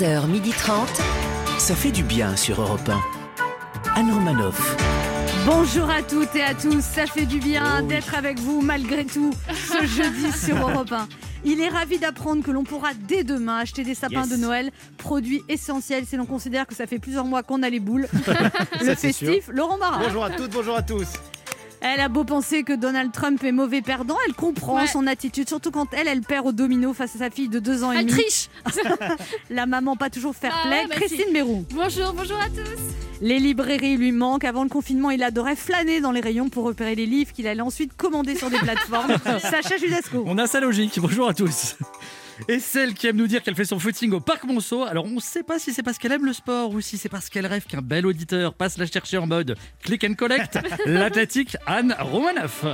11h30. Ça fait du bien sur Europe 1. Anne Romanoff. Bonjour à toutes et à tous, ça fait du bien d'être avec vous malgré tout ce jeudi sur Europe 1. Il est ravi d'apprendre que l'on pourra dès demain acheter des sapins Yes. de Noël, produit essentiel si l'on considère que ça fait plusieurs mois qu'on a les boules. Le festif, Laurent Barra. Bonjour à toutes, bonjour à tous. Elle a beau penser que Donald Trump est mauvais perdant, elle comprend Ouais. son attitude, surtout quand elle, elle perd au domino face à sa fille de deux ans et Elle demi. triche La maman pas toujours fair Ah play, ouais, bah Christine si. Bérou. Bonjour, bonjour à tous Les librairies lui manquent. Avant le confinement, il adorait flâner dans les rayons pour repérer les livres qu'il allait ensuite commander sur des plateformes. Sacha Judasco. On a sa logique. Bonjour à tous. Et celle qui aime nous dire qu'elle fait son footing au Parc Monceau, alors on ne sait pas si c'est parce qu'elle aime le sport ou si c'est parce qu'elle rêve qu'un bel auditeur passe la chercher en mode click and collect, l'athlétique Anne Romanoff.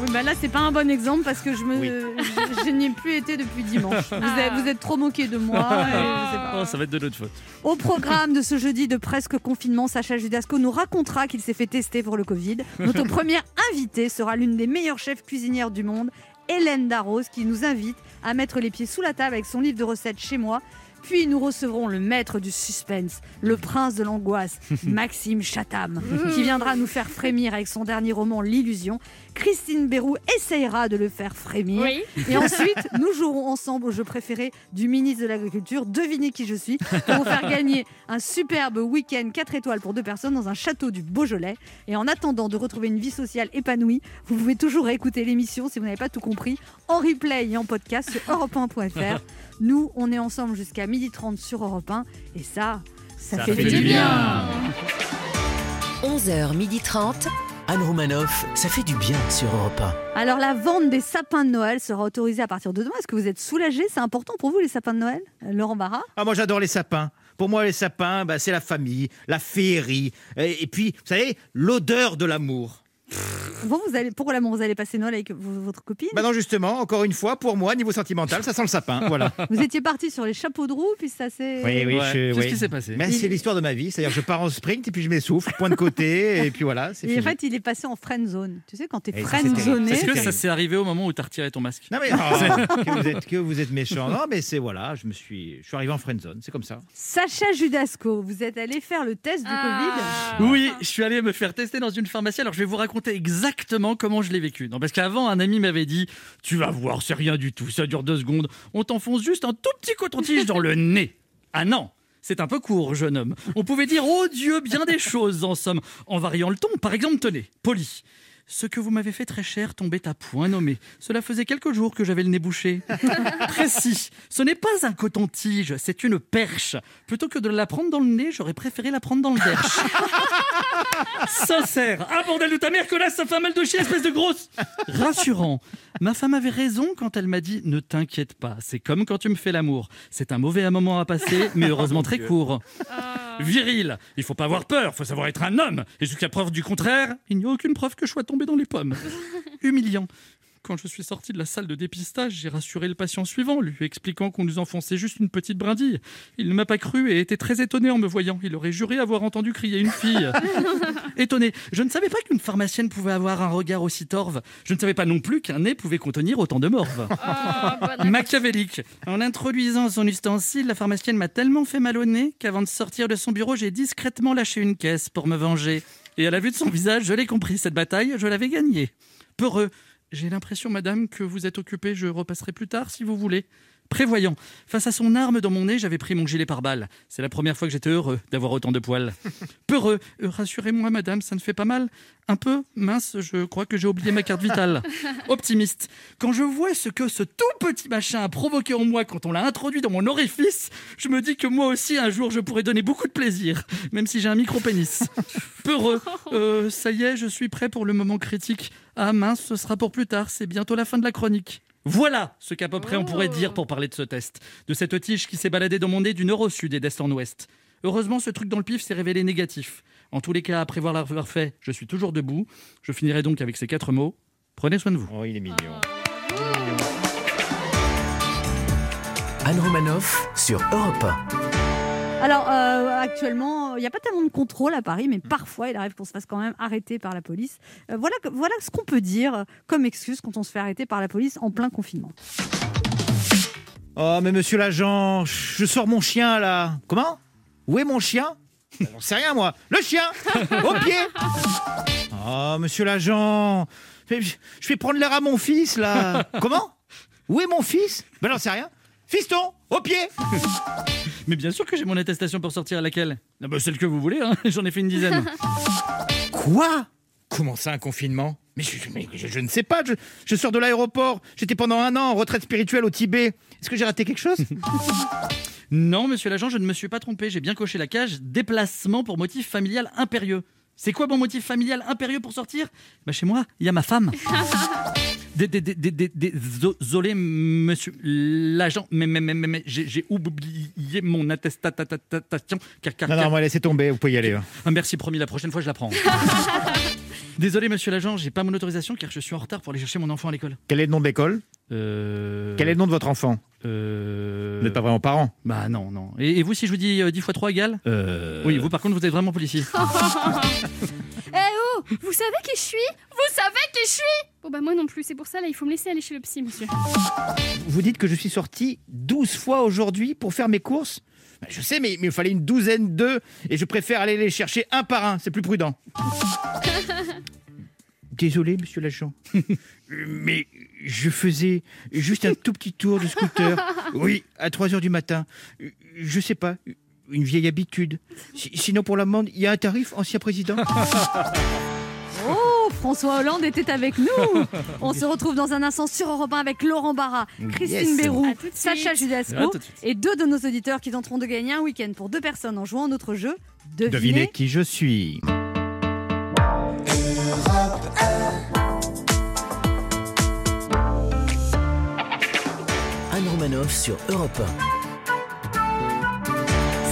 Oui, bah là, c'est pas un bon exemple parce que je, me, Oui. je, je n'y ai plus été depuis dimanche. Vous êtes, vous êtes trop moqué de moi. et je sais pas. Oh, ça va être de notre faute. Au programme de ce jeudi de presque confinement, Sacha Judasco nous racontera qu'il s'est fait tester pour le Covid. Notre première invitée sera l'une des meilleures chefs cuisinières du monde, Hélène Darroze, qui nous invite à mettre les pieds sous la table avec son livre de recettes chez moi. Puis nous recevrons le maître du suspense, le prince de l'angoisse, Maxime Chatham, qui viendra nous faire frémir avec son dernier roman L'illusion. Christine Bérou essayera de le faire frémir. Oui, Et ensuite, nous jouerons ensemble au jeu préféré du ministre de l'Agriculture. Devinez qui je suis pour vous faire gagner un superbe week-end 4 étoiles pour deux personnes dans un château du Beaujolais. Et en attendant de retrouver une vie sociale épanouie, vous pouvez toujours écouter l'émission si vous n'avez pas tout compris en replay et en podcast sur europe1.fr. Nous, on est ensemble jusqu'à 12h30 sur Europe 1 et ça, ça, fait, fait du du bien. 11h30. Anne Romanoff, ça fait du bien sur Europe 1. Alors la vente des sapins de Noël sera autorisée à partir de demain. Est-ce que vous êtes soulagé C'est important pour vous les sapins de Noël? Euh, Laurent Barra? Ah, moi j'adore les sapins. Pour moi, les sapins, bah, c'est la famille, la féerie. Et, et puis, vous savez, l'odeur de l'amour. Vous, vous allez, pour l'amour, vous allez passer Noël avec votre copine Bah non, justement, encore une fois, pour moi, niveau sentimental, ça sent le sapin. Voilà. Vous étiez parti sur les chapeaux de roue, puis ça s'est... Oui, oui, Ouais. je- Qu'est-ce oui. qui s'est passé Mais c'est l'histoire de ma vie. C'est-à-dire, je pars en sprint et puis je m'essouffle, point de côté, et puis voilà, c'est Et en fait, il est passé en friend zone. Tu sais, quand t'es friend c'est zoné, Est-ce que ça s'est arrivé au moment où t'as retiré ton masque? Non mais oh, que, vous êtes, que vous êtes méchant. Non mais c'est voilà, je me suis, je suis arrivé en friendzone, c'est comme ça. Sacha Judasco, vous êtes allé faire le test du Ah. Oui, je suis allé me faire tester dans une pharmacie. Alors, je vais vous raconter exactement comment je l'ai vécu. Non, parce qu'avant, un ami m'avait dit Tu vas voir, c'est rien du tout, ça dure deux secondes. On t'enfonce juste un tout petit coton-tige dans le nez. Ah non c'est un peu court, jeune homme. On pouvait dire, oh Dieu, bien des choses, en somme, en variant le ton. Par exemple, tenez, poli. Ce que vous m'avez fait très cher tombait à point nommé. Cela faisait quelques jours que j'avais le nez bouché. Précis. Ce n'est pas un coton-tige, c'est une perche. Plutôt que de la prendre dans le nez, j'aurais préféré la prendre dans le derche. Sincère. Ah bordel de ta mère, connasse, ça fait un mal de chien, espèce de grosse. Rassurant. Ma femme avait raison quand elle m'a dit ne t'inquiète pas, c'est comme quand tu me fais l'amour. C'est un mauvais moment à passer, mais heureusement très court. Viril. Il faut pas avoir peur, faut savoir être un homme. Et jusqu'à preuve du contraire, il n'y a aucune preuve que je sois tombé dans les pommes. Humiliant. Quand je suis sorti de la salle de dépistage, j'ai rassuré le patient suivant, lui expliquant qu'on nous enfonçait juste une petite brindille. Il ne m'a pas cru et était très étonné en me voyant. Il aurait juré avoir entendu crier une fille. étonné. Je ne savais pas qu'une pharmacienne pouvait avoir un regard aussi torve. Je ne savais pas non plus qu'un nez pouvait contenir autant de morve. Ah, Machiavélique. En introduisant son ustensile, la pharmacienne m'a tellement fait mal au nez qu'avant de sortir de son bureau, j'ai discrètement lâché une caisse pour me venger. Et à la vue de son visage, je l'ai compris, cette bataille, je l'avais gagnée. Peureux. J'ai l'impression, madame, que vous êtes occupée, je repasserai plus tard si vous voulez. Prévoyant. Face à son arme dans mon nez, j'avais pris mon gilet pare-balles. C'est la première fois que j'étais heureux d'avoir autant de poils. Peureux. Euh, Rassurez-moi, madame, ça ne fait pas mal Un peu Mince, je crois que j'ai oublié ma carte vitale. Optimiste. Quand je vois ce que ce tout petit machin a provoqué en moi quand on l'a introduit dans mon orifice, je me dis que moi aussi, un jour, je pourrais donner beaucoup de plaisir, même si j'ai un micro-pénis. Peureux. Euh, ça y est, je suis prêt pour le moment critique. Ah mince, ce sera pour plus tard, c'est bientôt la fin de la chronique. Voilà ce qu'à peu près on pourrait dire pour parler de ce test. De cette tige qui s'est baladée dans mon nez du nord au sud et d'est en ouest. Heureusement, ce truc dans le pif s'est révélé négatif. En tous les cas, après l'avoir fait, je suis toujours debout. Je finirai donc avec ces quatre mots. Prenez soin de vous. Oh, il est mignon. Anne Romanoff sur Europe 1. Alors, euh, actuellement, il n'y a pas tellement de contrôle à Paris, mais parfois, il arrive qu'on se fasse quand même arrêter par la police. Euh, voilà, voilà ce qu'on peut dire comme excuse quand on se fait arrêter par la police en plein confinement. Oh, mais monsieur l'agent, je sors mon chien là. Comment? Où est mon chien? J'en sais rien moi. Le chien Au pied Oh, monsieur l'agent, je vais prendre l'air à mon fils là. Comment? Où est mon fils? Ben j'en sais rien. Fiston, au pied Mais bien sûr que j'ai mon attestation pour sortir. Laquelle? Ah bah, Celle que vous voulez, hein. j'en ai fait une dizaine. Quoi? Comment ça un confinement? Mais je, mais je- je ne sais pas, je, je sors de l'aéroport, j'étais pendant un an en retraite spirituelle au Tibet. Est-ce que j'ai raté quelque chose? Non, monsieur l'agent, je ne me suis pas trompé. J'ai bien coché la cage déplacement pour motif familial impérieux. C'est quoi mon motif familial impérieux pour sortir? Bah chez moi, il y a ma femme. Dé- dé- dé- dé- dé- Désolé, monsieur l'agent, mais, mais, mais, mais, mais j'ai oublié mon attestation. Car, car, Non, non, moi laissez tomber, vous pouvez y aller. hein. Ah, merci, promis, la prochaine fois je la prends. Désolé, monsieur l'agent, j'ai pas mon autorisation car je suis en retard pour aller chercher mon enfant à l'école. Quel est le nom de l'école? Euh... Quel est le nom de votre enfant? Euh... Vous n'êtes pas vraiment parent Bah non, non. Et, et vous, si je vous dis euh, 10 fois 3 égale? Euh... Oui, vous par contre, vous êtes vraiment policier. Oh Vous savez qui je suis? Vous savez qui je suis Bon bah moi non plus, c'est pour ça là, il faut me laisser aller chez le psy, monsieur. Vous dites que je suis sorti 12 fois aujourd'hui pour faire mes courses? Ben, Je sais, mais, mais il fallait une douzaine d'œufs et je préfère aller les chercher un par un, c'est plus prudent. Désolé, monsieur l'agent, mais je faisais juste un tout petit tour de scooter. Oui, à 3 heures du matin. Je sais pas, une vieille habitude. Si- Sinon, pour l'amende, il y a un tarif, ancien président? François Hollande était avec nous. On se retrouve dans un instant sur Europe 1 avec Laurent Barra, Christine Yes. De Sacha. Judasco de et deux de nos auditeurs qui tenteront de gagner un week-end pour deux personnes en jouant à notre jeu. Devinez. Devinez qui je suis. Anne Romanoff sur Europe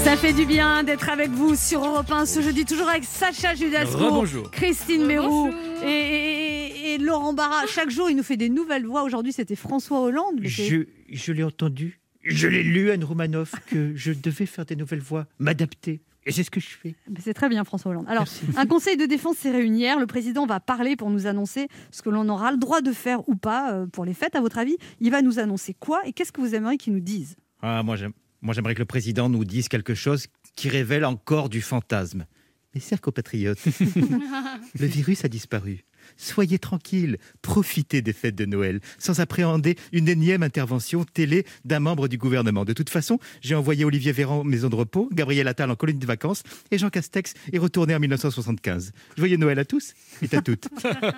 Ça fait du bien d'être avec vous sur Europe 1 ce jeudi, toujours avec Sacha Judasco. Christine Rebonjour. Et, et- et- et Laurent Barra. Chaque jour, il nous fait des nouvelles voix. Aujourd'hui, c'était François Hollande. mais Je, je l'ai entendu, je l'ai lu, Anne Romanoff, que je devais faire des nouvelles voix, m'adapter. Et c'est ce que je fais. Mais C'est très bien, François Hollande. Alors, Merci. un conseil de défense s'est réuni hier. Le président va parler pour nous annoncer ce que l'on aura le droit de faire ou pas euh, pour les fêtes. À votre avis, il va nous annoncer quoi et qu'est-ce que vous aimeriez qu'il nous dise? Ah, moi, j'aimerais que le président nous dise quelque chose qui révèle encore du fantasme. Mes chers compatriotes, le virus a disparu. Soyez tranquilles, profitez des fêtes de Noël, sans appréhender une énième intervention télé d'un membre du gouvernement. De toute façon, j'ai envoyé Olivier Véran en maison de repos, Gabriel Attal en colonie de vacances, et Jean Castex est retourné en 1975. Joyeux Noël à tous et à toutes.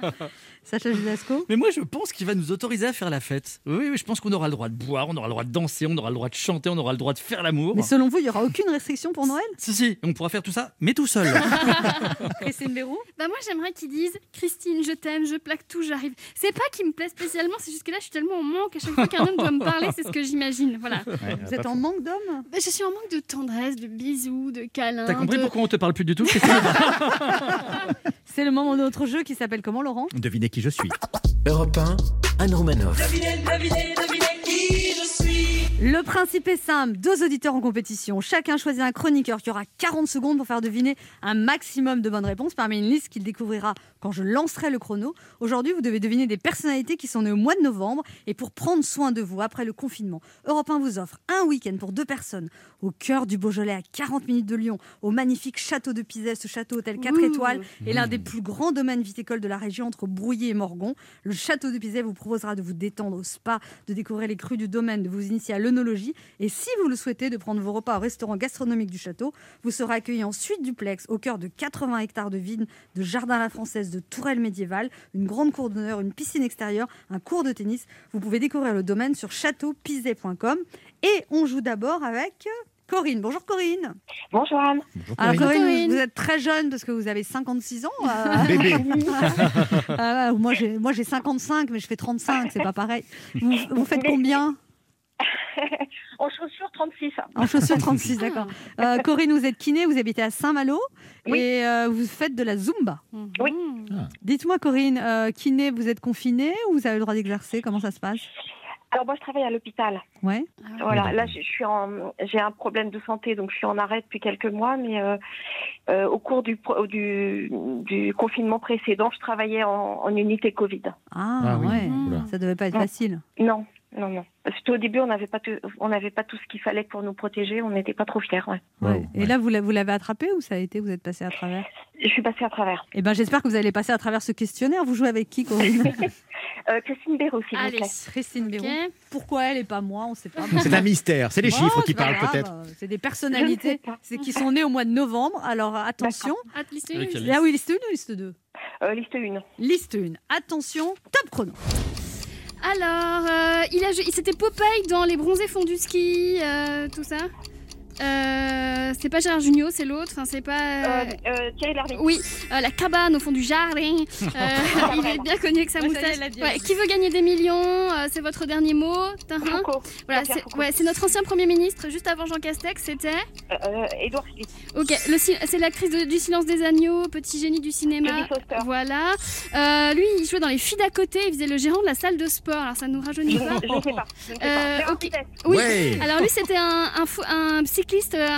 Sacha Judasco Mais moi, je pense qu'il va nous autoriser à faire la fête. Oui, oui, je pense qu'on aura le droit de boire, on aura le droit de danser, on aura le droit de chanter, on aura le droit de faire l'amour. Mais selon vous, il n'y aura aucune restriction pour Noël Si, si, on pourra faire tout ça, mais tout seul. Christine Béroux Bah moi j'aimerais qu'ils disent Christine, je t'aime, je plaque tout, j'arrive. C'est pas qu'il me plaise spécialement, c'est juste que là je suis tellement en manque. À chaque fois qu'un homme doit me parler, c'est ce que j'imagine. Voilà. Vous êtes en manque d'hommes Bah, je suis en manque de tendresse, de bisous, de câlins. T'as compris de- pourquoi on te parle plus du tout Christine C'est le moment de notre jeu qui s'appelle comment, Laurent? Devinez qui je suis. Europe 1, Anne Romanoff. Le principe est simple, deux auditeurs en compétition. Chacun choisit un chroniqueur qui aura 40 secondes pour faire deviner un maximum de bonnes réponses parmi une liste qu'il découvrira quand je lancerai le chrono. Aujourd'hui, vous devez deviner des personnalités qui sont nées au mois de novembre et pour prendre soin de vous après le confinement. Europe 1 vous offre un week-end pour deux personnes au cœur du Beaujolais à 40 minutes de Lyon, au magnifique château de Pizet, ce château hôtel 4 Ouh. étoiles est l'un des plus grands domaines viticoles de la région entre Brouillé et Morgon. Le château de Pizet vous proposera de vous détendre au spa, de découvrir les crus du domaine, de vous initier à l'œnologie. Et si vous le souhaitez, de prendre vos repas au restaurant gastronomique du château. Vous serez accueilli en suite duplex au cœur de 80 hectares de vignes, de jardins à la française, de tourelles médiévales, une grande cour d'honneur, une piscine extérieure, un cours de tennis. Vous pouvez découvrir le domaine sur châteaupizet.com. Et on joue d'abord avec Corinne. Bonjour Corinne. Bonjour Anne. Bonjour, Alors Corinne. Corinne, Corinne. vous êtes très jeune parce que vous avez 56 ans. euh, Bébé. euh, moi j'ai moi j'ai 55 mais je fais 35, c'est pas pareil. Vous, vous faites combien? En chaussures 36. En chaussures 36, d'accord. Euh, Corinne, vous êtes kiné, vous habitez à Saint-Malo Oui. et euh, vous faites de la Zumba. Oui. Dites-moi Corinne, euh, kiné, vous êtes confinée ou vous avez le droit d'exercer? Comment ça se passe? Alors moi je travaille à l'hôpital. Ouais. Voilà, là je je suis en j'ai un problème de santé donc je suis en arrêt depuis quelques mois mais euh, euh, au cours du, du du confinement précédent, je travaillais en, en unité Covid. Ah, Ah oui. ouais. Oula. Ça devait pas être facile. Non, non, non. Parce qu'au début, on n'avait pas, tout- on n'avait pas tout ce qu'il fallait pour nous protéger. On n'était pas trop fiers. ouais. Ouais. Et là, vous l'a- vous l'avez attrapé ou ça a été Vous êtes passé à travers? Je suis passée à travers. Eh ben, j'espère que vous allez passer à travers ce questionnaire. Vous jouez avec qui, Corinne? Euh, Christine Béraud, s'il vous Allez. plaît. Christine Ok. Béraud. Pourquoi elle et pas moi On ne sait pas. C'est un mystère. C'est les Bon, chiffres qui parlent peut-être. C'est des personnalités qui sont nées au mois de novembre. Alors attention. Ah, liste une. Lequel Ah oui, liste 1 ou liste 2 Euh, liste 1. Liste 1. Attention, top chrono. Alors, euh, il a, c'était Popeye dans Les Bronzés font du ski, euh, tout ça? Euh, c'est pas Gérard Jugnot, c'est l'autre. Enfin, c'est pas. Euh, euh, euh, Thierry Lhermitte. Oui, euh, la cabane au fond du jardin. Euh, il est bien connu avec sa moustache. Ouais, qui veut gagner des millions euh, C'est votre dernier mot. Foucault. Voilà, c'est Foucault. ouais, c'est notre ancien Premier ministre, juste avant Jean Castex, c'était. Édouard Philippe. Ok, c'est l'actrice du Silence des Agneaux, petit génie du cinéma. Voilà. Euh, lui, il jouait dans les filles d'à côté, il faisait le gérant de la salle de sport. Alors ça nous Je rajeunit pas. je ne sais pas. Je ne sais pas. Oui. Ouais. Alors lui, c'était un, un cycliste. euh,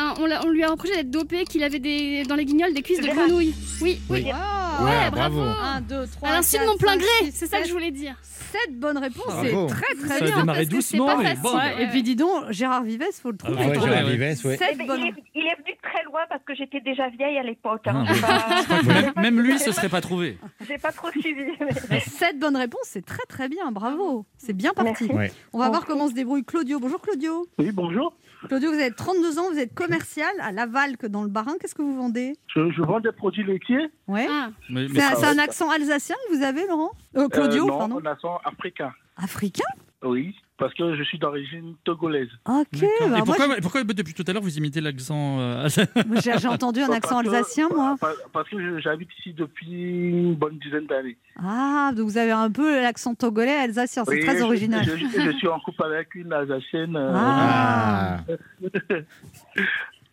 on, lui a reproché d'être dopé, qu'il avait des, dans les guignols des cuisses de grenouille. Oui, oui. Oui. Wow. Ouais, bravo. bravo. 1, 2, 3. À l'insu de mon plein gré, c'est ça que je voulais dire. 7 bonnes réponses. Bravo. C'est très très Ça a bien. que c'est doucement, pas mais facile. bon. Ouais, et puis dis donc, Gérard Vives, faut le trouver. Ah ouais, Gérard ouais. Vives, ouais. Sept bonnes il, est, il est venu très loin parce que j'étais déjà vieille à l'époque. Hein. Ah, Même, même lui se serait pas trouvé. J'ai pas trop suivi. mais- 7 bonnes réponses, c'est très très bien. Bravo. C'est bien parti. On va voir comment se débrouille Claudio. Bonjour Claudio. Oui, bonjour. Claudio, vous avez 32 ans, vous êtes commercial à Laval que dans le Bas-Rhin. Qu'est-ce que vous vendez? Je, je vends des produits laitiers. Ouais. Ah, un, c'est un accent alsacien que vous avez, Laurent? Euh, Claudio, Euh, non, pardon. un accent africain. Africain? Oui, parce que je suis d'origine togolaise. Ok. Bah, Et moi, pourquoi, pourquoi depuis tout à l'heure vous imitez l'accent euh, j'ai- entendu un Parce accent que- alsacien, moi. Parce, parce que j'habite ici depuis une bonne dizaine d'années. Ah, donc vous avez un peu l'accent togolais alsacien. C'est Oui, très je- original. Je, je- je suis en couple avec une alsacienne. euh, Ah.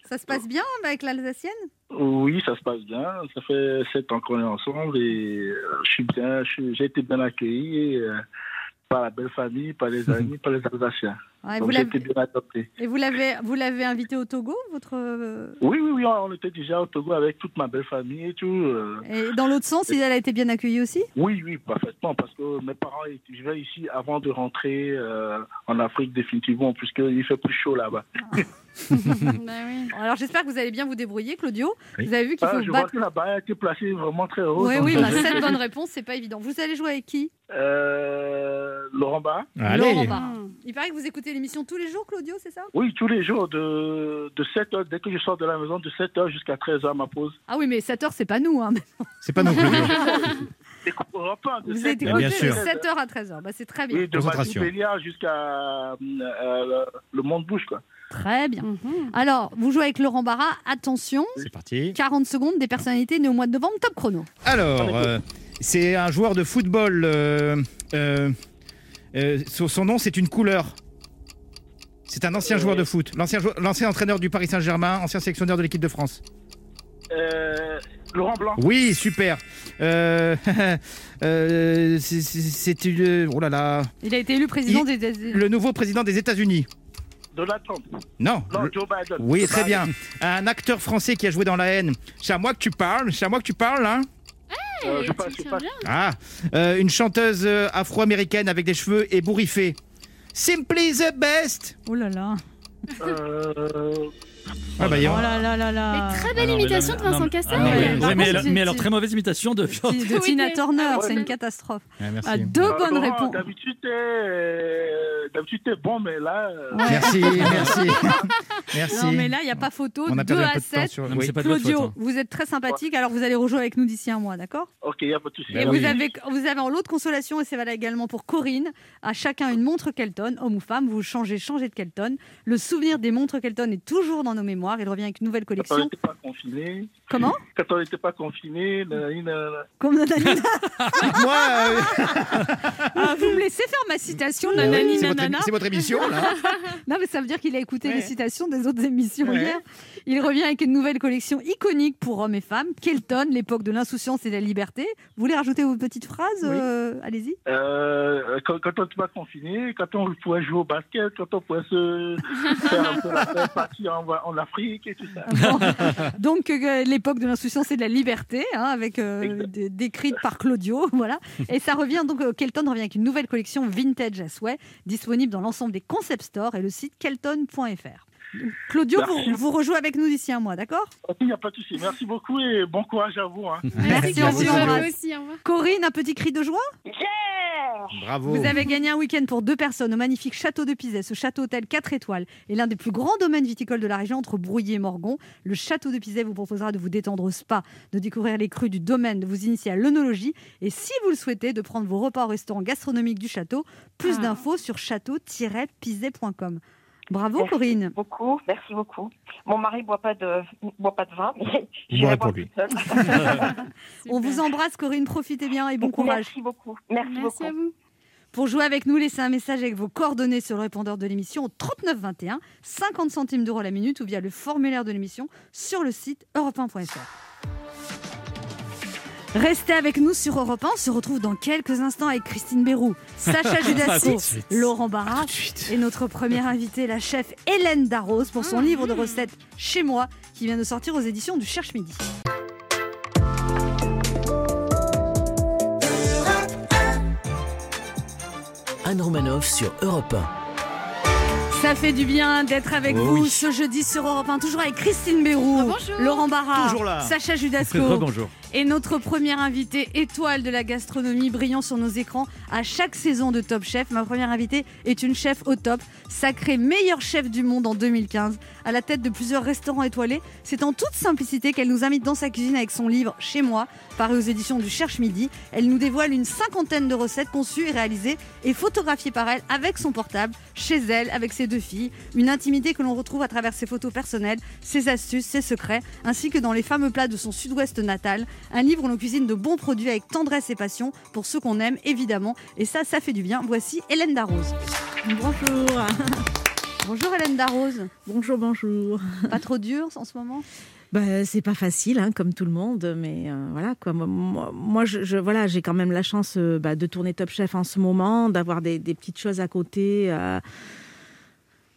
Ça se passe bien avec l'alsacienne? Oui, ça se passe bien. Ça fait sept ans qu'on est ensemble et euh, je suis bien. je suis- J'ai été bien accueilli euh, par la belle famille, par les amis, par les Alsaciens. Ouais, vous Donc j'ai l'avez- été bien adopté. Et vous l'avez, vous l'avez invité au Togo, votre. euh, Oui, oui, oui, on était déjà au Togo avec toute ma belle famille et tout. euh. Et dans l'autre sens, elle a été bien accueillie aussi? Oui, oui, parfaitement, parce que mes parents ils vivaient ici avant de rentrer euh, en Afrique définitivement, puisqu'il fait plus chaud là-bas. oui. Alors j'espère que vous allez bien vous débrouiller, Claudio. Oui. Vous avez vu qu'il faut Ah, je vois battre. que la barre a été placée vraiment très haut. Oui, oui, bah, 7 bonnes réponses, c'est pas évident. Vous allez jouer avec qui? Euh, Laurent Barra Allez. Laurent Barra. Il paraît que vous écoutez l'émission tous les jours, Claudio, c'est ça? Oui, tous les jours, de, de 7h, dès que je sors de la maison, de 7h jusqu'à 13h, ma pause. Ah oui, mais 7 heures, c'est pas nous. Hein. C'est pas un, de Vous 7 êtes écouté de sûr. 7h à 13h. Bah, c'est très bien. Oui, de Béliard jusqu'à euh, euh, le monde bouge, quoi. Très bien. Mhm. Alors, vous jouez avec Laurent Barra. Attention, C'est parti. 40 secondes des personnalités nées au mois de novembre, top chrono. Alors, euh, c'est un joueur de football. euh, euh, euh, son, son nom, c'est une couleur. C'est un ancien joueur de foot. L'ancien entraîneur du Paris Saint-Germain, ancien sélectionneur de l'équipe de France. Euh, Laurent Blanc. Oui, super. Euh, euh, c'est- c'est c'est une- oh là là, Il a été élu président des. le nouveau président des États-Unis. Donald Trump. Non. Non, Joe Biden. Oui, Joe très Biden. bien. Un acteur français qui a joué dans La haine. C'est à moi que tu parles. C'est à moi que tu parles, hein Euh, je passe, tu je tiens passe. bien. Ah, euh, une chanteuse euh, afro-américaine avec des cheveux ébouriffés. Simply the best. Oh là là. Euh, Ah bah, Oh yon. là là là là. Mais très Ah belle non, mais imitation de mais- Vincent non, Cassel. Ah non, Ouais, oui, par oui, contre, mais, alors, mais très mauvaise imitation de. De Tina Turner, Ouais, c'est une catastrophe. Ah, merci. À deux bonnes Laurent, réponses. D'habitude, t'es euh, d'habitude, t'es bon, mais là. euh, Ouais. Merci, merci. merci. Non, mais là, il n'y a pas photo. On a 2 perdu un à peu de temps 7. sur. Non, mais oui. c'est pas de votre Claudio, faute, hein. vous êtes très sympathique, alors vous allez rejouer avec nous d'ici un mois, d'accord? Ok, il n'y a pas de souci. Ben Et oui. vous avez, vous avez en lot de consolation, et c'est valable également pour Corinne, à chacun une montre Kelton, homme ou femme, vous changez, changez de Kelton. Le souvenir des montres Kelton est toujours dans nos mémoires, il revient avec une nouvelle collection. n'était pas confiné. Comment Quand on n'était pas confiné. Comme nanani, Dites-moi, euh, Ah, vous me laissez faire ma citation, nanani, c'est votre, nanana. c'est votre émission, là. Non, mais ça veut dire qu'il a écouté Ouais. les citations des autres émissions Ouais. hier. Il revient avec une nouvelle collection iconique pour hommes et femmes. Kelton, l'époque de l'insouciance et de la liberté. Vous voulez rajouter vos petites phrases Oui. Euh, Allez-y. Euh, quand, quand on va confiner, quand on pourrait jouer au basket, quand on pourrait se faire un peu la fête, partir en, en Afrique et tout ça. Bon. Donc, euh, l'époque de l'insouciance et de la liberté, hein, avec euh, des- décrite par Claudio, voilà. Et ça revient donc, euh, Kelton revient avec une nouvelle collection vintage à souhait, disponible dans l'ensemble des concept stores et le site kelton.fr. Claudio, Merci. vous, vous rejouez avec nous d'ici un mois, d'accord Il n'y a pas de souci. Merci beaucoup et bon courage à vous. hein. Merci, à on vous aussi, au revoir. Corinne, un petit cri de joie Bravo. Vous avez gagné un week-end pour deux personnes au magnifique château de Pizet. Ce château hôtel 4 étoiles est l'un des plus grands domaines viticoles de la région entre Brouillé et Morgon. Le château de Pizet vous proposera de vous détendre au spa, de découvrir les crus du domaine, de vous initier à l'œnologie et si vous le souhaitez, de prendre vos repas au restaurant gastronomique du château. Plus Ah. d'infos sur château-pizet.com. Bravo Merci Corinne. beaucoup, merci beaucoup. Mon mari boit pas de boit pas de vin, mais boire pour lui. On vous embrasse Corinne, profitez bien et bon courage. Merci beaucoup. Merci, Merci beaucoup. à vous. Pour jouer avec nous, laissez un message avec vos coordonnées sur le répondeur de l'émission au 39 21, 50 centimes d'euros la minute ou via le formulaire de l'émission sur le site europe1.fr. Restez avec nous sur Europe 1. On se retrouve dans quelques instants avec Christine Bérou, Sacha Judasco. Laurent Barra et notre première invitée, la chef Hélène Darroze, pour son livre de recettes Chez moi, qui vient de sortir aux éditions du Cherche Midi. Anne Romanoff sur Europe 1. Ça fait du bien d'être avec Oh vous oui. ce jeudi sur Europe 1, toujours avec Christine Bérou, Ah, bonjour. Laurent Barra. Sacha Judasco Rebonjour. Et notre première invitée étoile de la gastronomie brillant sur nos écrans à chaque saison de Top Chef. Ma première invitée est une chef au top, sacrée meilleure chef du monde en 2015, à la tête de plusieurs restaurants étoilés. C'est en toute simplicité qu'elle nous invite dans sa cuisine avec son livre Chez moi, paru aux éditions du Cherche Midi. Elle nous dévoile une cinquantaine de recettes conçues et réalisées et photographiées par elle avec son portable, chez elle, avec ses deux filles. Une intimité que l'on retrouve à travers ses photos personnelles, ses astuces, ses secrets, ainsi que dans les fameux plats de son sud-ouest natal. Un livre où l'on cuisine de bons produits avec tendresse et passion pour ceux qu'on aime, évidemment. Et ça, ça fait du bien. Voici Hélène Darroze. Bonjour. Bonjour Hélène Darroze. Bonjour, bonjour. Pas trop dur en ce moment? Bah, c'est pas facile, hein, comme tout le monde, mais euh, voilà quoi. Moi, je, je- voilà, j'ai quand même la chance euh, bah, de tourner Top Chef en ce moment, d'avoir des, des petites choses à côté. euh,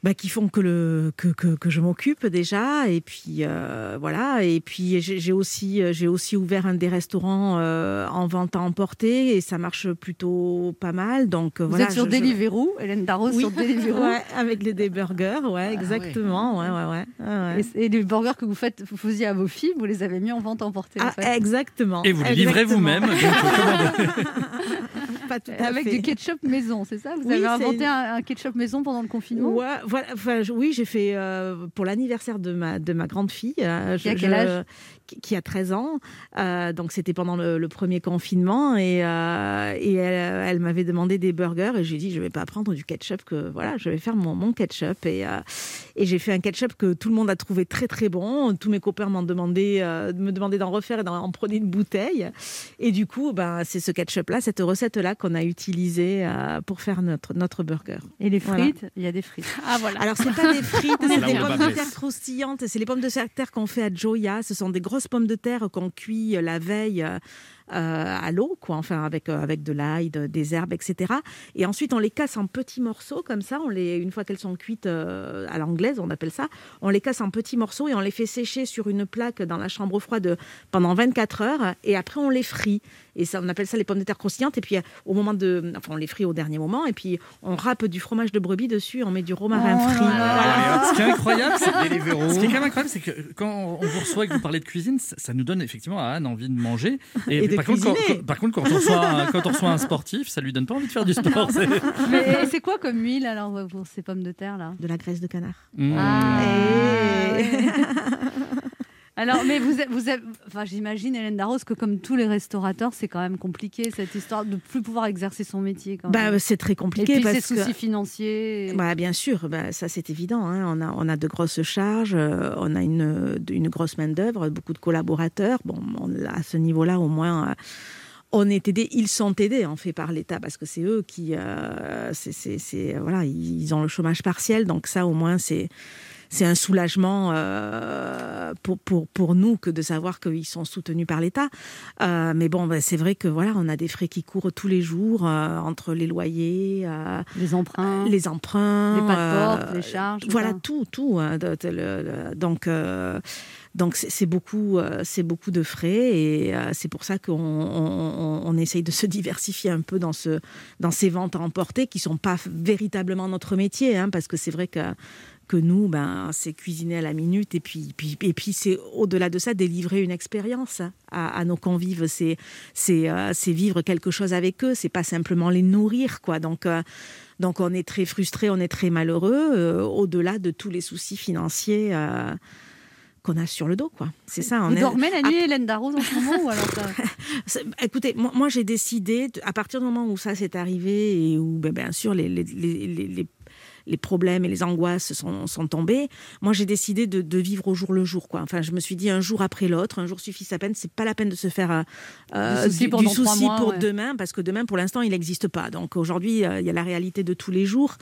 bah, qui font que, le, que, que, que je m'occupe déjà. Et puis, euh, voilà. Et puis, j'ai aussi, euh, j'ai aussi ouvert un des restaurants euh, en vente à emporter et ça marche plutôt pas mal. Donc, Vous voilà. êtes sur je- je- Deliveroo, Hélène Darroze Oui, sur Deliveroo. ouais, avec les des burgers, ouais, exactement. Ouais, ouais, ouais. ouais, ouais. Et, et les burgers que vous faites, vous faisiez à vos filles, vous les avez mis en vente emportée. en Ah, fait. exactement. Et vous les livrez vous-même. Pas tout à Avec fait. du ketchup maison, c'est ça? Vous Oui, avez inventé un, un ketchup maison pendant le confinement? Ouais, voilà, enfin, je- oui, j'ai fait euh, pour l'anniversaire de ma, de ma grande fille. je- quel âge? Qui, a 13 ans. Euh, donc, c'était pendant le, le premier confinement. Et, euh, et elle, elle m'avait demandé des burgers. Et j'ai dit, je vais pas prendre du ketchup, que voilà, je vais faire mon, mon ketchup. Et, euh, et j'ai fait un ketchup que tout le monde a trouvé très, très bon. Tous mes copains m'ont demandé, euh, me demandaient d'en refaire et d'en prendre une bouteille. Et du coup, ben, c'est ce ketchup-là, cette recette-là qu'on a utilisée euh, pour faire notre, notre burger. Et les Voilà. frites Il y a des frites. Ah voilà. Alors, c'est pas des frites, c'est Là, des pommes de terre croustillantes. C'est les pommes de terre qu'on fait à Joya. Ce sont des grosses pommes de terre qu'on cuit la veille. Euh, à l'eau, quoi, enfin avec euh, avec de l'ail, de- des herbes, etc. Et ensuite on les casse en petits morceaux comme ça. On les, une fois qu'elles sont cuites euh, à l'anglaise, on appelle ça. On les casse en petits morceaux et on les fait sécher sur une plaque dans la chambre froide pendant 24 heures. Et après on les frit. Et ça, on appelle ça les pommes de terre croustillantes. Et puis au moment de, enfin on les frit au dernier moment. Et puis on râpe du fromage de brebis dessus. On met du romarin Oh frit. là. Voilà. Ce qui est incroyable, c'est Deliveroo. Ce qui est quand même incroyable, c'est que quand on vous reçoit et que vous parlez de cuisine, ça, ça nous donne effectivement à Anne envie de manger. Et de par, contre, quand, cuisiner. quand- par contre, quand on, reçoit un, quand on reçoit un sportif, ça lui donne pas envie de faire du sport. c'est- Mais c'est quoi comme huile alors pour ces pommes de terre là? De la graisse de canard. Mmh. Ah, Et- ouais. Alors, mais vous, êtes- vous enfin, j'imagine Hélène Darroze que comme tous les restaurateurs, c'est quand même compliqué cette histoire de plus pouvoir exercer son métier. Quand. Bah, c'est très Et compliqué puis parce ces que. soucis financiers. Bah, bien sûr, bah, ça c'est évident. hein. On, a, on a de grosses charges, euh, on a une, une grosse main-d'œuvre, beaucoup de collaborateurs. Bon, on- à ce niveau-là, au moins, euh, on est aidés. Ils sont aidés, en fait, par l'État, parce que c'est eux qui. euh, c'est- voilà, ils ont le chômage partiel, donc ça, au moins, c'est. C'est un soulagement euh, pour, pour, pour nous que de savoir qu'ils sont soutenus par l'État. Euh, mais bon, ben, c'est vrai que voilà, on a des frais qui courent tous les jours euh, entre les loyers, Les emprunts, les emprunts, les charges. voilà ça. tout, tout. hein, de- de- donc, donc c'est beaucoup, c'est beaucoup de frais et c'est pour ça qu'on on, on essaye de se diversifier un peu dans ce, dans ces ventes à emporter qui sont pas véritablement notre métier, hein, parce que c'est vrai que que nous, ben, c'est cuisiner à la minute et puis, puis, et puis c'est au-delà de ça délivrer une expérience à, à nos convives, c'est c'est euh, c'est vivre quelque chose avec eux, c'est pas simplement les nourrir quoi. Donc euh, donc on est très frustré, on est très malheureux, euh, au-delà de tous les soucis financiers qu'on a sur le dos quoi. C'est ça. on Vous est- dormez la nuit, Hélène Darroze, en ce moment ou alors Écoutez, moi, moi, j'ai décidé, à partir du moment où ça s'est arrivé et où, ben, bien sûr, les, les, les, les- les- problèmes et les angoisses sont, sont tombés, moi, j'ai décidé de, de vivre au jour le jour. Quoi. Enfin, je me suis dit un jour après l'autre, un jour suffit sa peine, c'est pas la peine de se faire euh, euh, Du souci du, pendant du trois souci mois, pour ouais. demain, parce que demain, pour l'instant, il n'existe pas. Donc aujourd'hui, euh, il y a la réalité de tous les jours.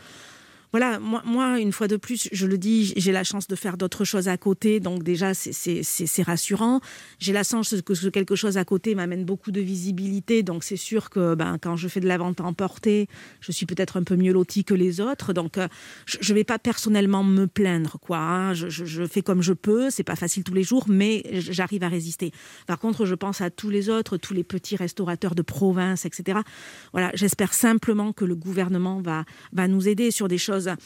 Voilà, moi, une fois de plus, je le dis, j'ai la chance de faire d'autres choses à côté, donc déjà, c'est- rassurant. J'ai la chance que quelque chose à côté m'amène beaucoup de visibilité, donc c'est sûr que ben, quand je fais de la vente à emporter, je suis peut-être un peu mieux lotie que les autres, donc euh, je ne vais pas personnellement me plaindre, quoi. hein. Je, fais comme je peux, c'est pas facile tous les jours, mais j'arrive à résister. Par contre, je pense à tous les autres, tous les petits restaurateurs de province, etc. Voilà, j'espère simplement que le gouvernement va nous aider sur des choses maravilhosa.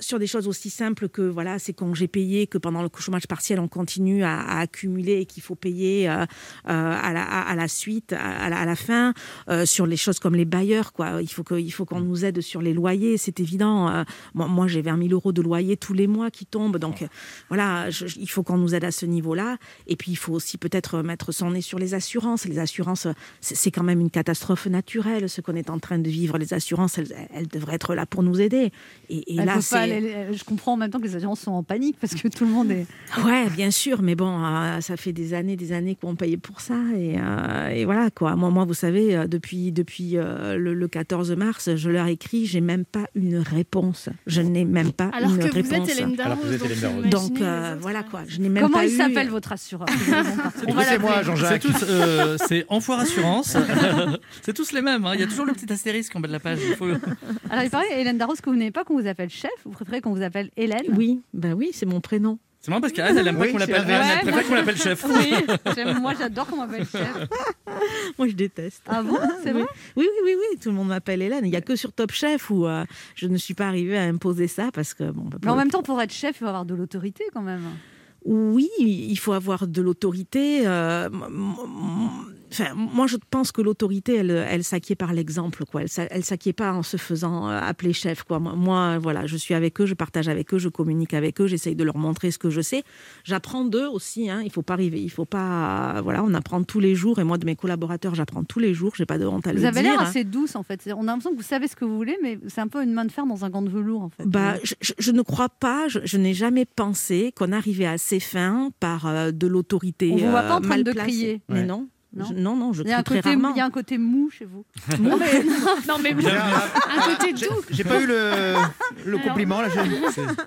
Sur des choses aussi simples que voilà ces congés payés que pendant le chômage partiel on continue à, à accumuler et qu'il faut payer euh, euh, à, la, à- à la suite à la, à la fin euh, sur les choses comme les bailleurs quoi. Il faut qu'on nous aide sur les loyers c'est évident moi, moi, j'ai 20 000 euros de loyer tous les mois qui tombent donc euh, voilà je- il faut qu'on nous aide à ce niveau là et puis il faut aussi peut-être mettre son nez sur les assurances. Les assurances c'est c'est quand même une catastrophe naturelle ce qu'on est en train de vivre. Les assurances elles, elles devraient être là pour nous aider. Et, et Elle là peut pas c'est aller- Je comprends en même temps que les assurances sont en panique parce que tout le monde est. Ouais, bien sûr, mais bon, euh, ça fait des années, des années qu'on payait pour ça, et, euh, et voilà quoi. Moi, moi, vous savez, euh, depuis depuis euh, le, le 14 mars, je leur écris, j'ai même pas une réponse. Je n'ai même pas Alors une que vous réponse. êtes Hélène Alors que vous êtes Hélène donc, Darroze. Donc euh, voilà euh, quoi. Je n'ai même Comment pas il eu- s'appelle votre assureur C'est moi, Jean-Jacques. euh, c'est Enfoire Assurance. c'est tous les mêmes. hein. Il y a toujours le petit astérisque en bas de la page. Il faut- Alors, il paraît, Hélène Darroze, que vous n'aimez pas qu'on vous appelle chef, vous préférez qu'on vous appelle Hélène? Oui, ben oui, c'est mon prénom. C'est marrant parce qu'Anne, elle aime pas Oui, qu'on l'appelle elle préfère qu'on l'appelle chef. Oui, moi j'adore qu'on m'appelle chef. Moi, je déteste. Ah bon? C'est vrai? Oui, oui, oui, oui, tout le monde m'appelle Hélène. Il n'y a que sur Top Chef où euh, je ne suis pas arrivée à imposer ça parce que bon. bah, Mais en même temps, pour être chef, il faut avoir de l'autorité quand même. Oui, il faut avoir de l'autorité. euh, Enfin, moi, je pense que l'autorité, elle, elle s'acquiert par l'exemple, quoi. Elle, elle s'acquiert pas en se faisant euh, appeler chef, quoi. Moi, voilà, je suis avec eux, je partage avec eux, je communique avec eux, j'essaye de leur montrer ce que je sais. J'apprends d'eux aussi. Hein. Il faut pas arriver, il faut pas, voilà, on apprend tous les jours. Et moi, de mes collaborateurs, j'apprends tous les jours. J'ai pas de honte à Vous le avez dire. l'air hein. assez douce en fait. On a l'impression que vous savez ce que vous voulez, mais c'est un peu une main de fer dans un gant de velours en fait. Bah, je, je- je ne crois pas, je, je n'ai jamais pensé qu'on arrivait à ses fins par euh, de l'autorité On vous voit euh, pas en train mal de crier. Mais Ouais. non. Non je, non, non, je il y, a un crie très côté, rarement. il y a un côté mou chez vous. Non, mais, non, mais oui, un côté doux. J'ai pas eu le, le Alors- compliment là.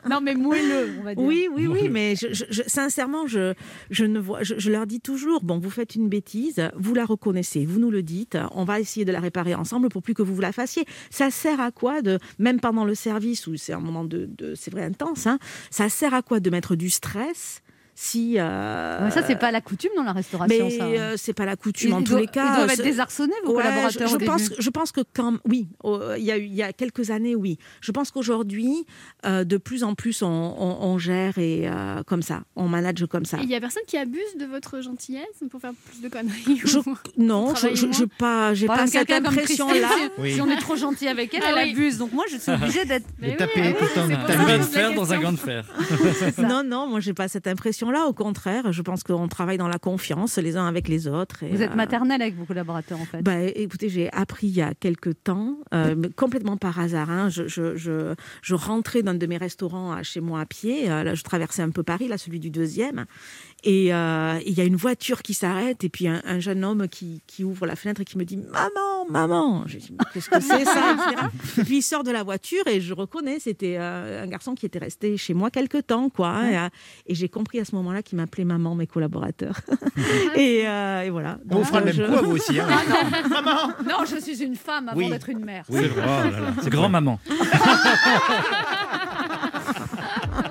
Non, mais moelleux, on va dire. Oui, oui, oui, mais je, je- je- sincèrement, je, je, ne vois, je, je leur dis toujours, bon, vous faites une bêtise, vous la reconnaissez, vous nous le dites, on va essayer de la réparer ensemble pour plus que vous vous la fassiez. Ça sert à quoi de, même pendant le service où c'est un moment de, de- c'est vrai intense, hein, ça sert à quoi de mettre du stress si euh, Mais ça, c'est pas la coutume dans la restauration. mais ça. euh, c'est pas la coutume Ils- en ils tous doivent- les cas. Ils doivent être désarçonnés, vos Ouais, collaborateurs. je, je au pense, début. je pense que quand oui, oh, il y a y a quelques années, oui. Je pense qu'aujourd'hui, euh, de plus en plus, on, on- on gère et euh, comme ça, on manage comme ça. Il y a personne qui abuse de votre gentillesse pour faire plus de conneries. Je, non, je, j'ai pas, j'ai pas cette impression là. si- Oui. Si on est trop gentil avec elle, Ah elle oui. abuse. Donc moi, je suis obligée d'être. Mais taper Un de la fer dans un gant de fer. Non, non, moi j'ai pas cette impression. Relation-là. Au contraire, je pense qu'on travaille dans la confiance les uns avec les autres. et, Vous êtes euh, maternelle avec vos collaborateurs en fait. bah, écoutez, j'ai appris il y a quelques temps, euh, complètement par hasard. hein. Je, je, je, je rentrais d'un de mes restaurants à chez moi à pied. euh, là, je traversais un peu Paris, là, celui du deuxième. Et euh, il y a une voiture qui s'arrête et puis un, un jeune homme qui, qui ouvre la fenêtre et qui me dit Maman, maman Je dis Qu'est-ce que c'est ça. Et puis il sort de la voiture et je reconnais, c'était euh, un garçon qui était resté chez moi quelque temps. quoi. hein. et, euh, et j'ai compris à ce moment-là qu'il m'appelait maman, mes collaborateurs. et, euh, et voilà. On vous fera le même je- coup à vous aussi. hein. Maman Non, je suis une femme avant Oui. d'être une mère. Oui, oh C'est grand-maman.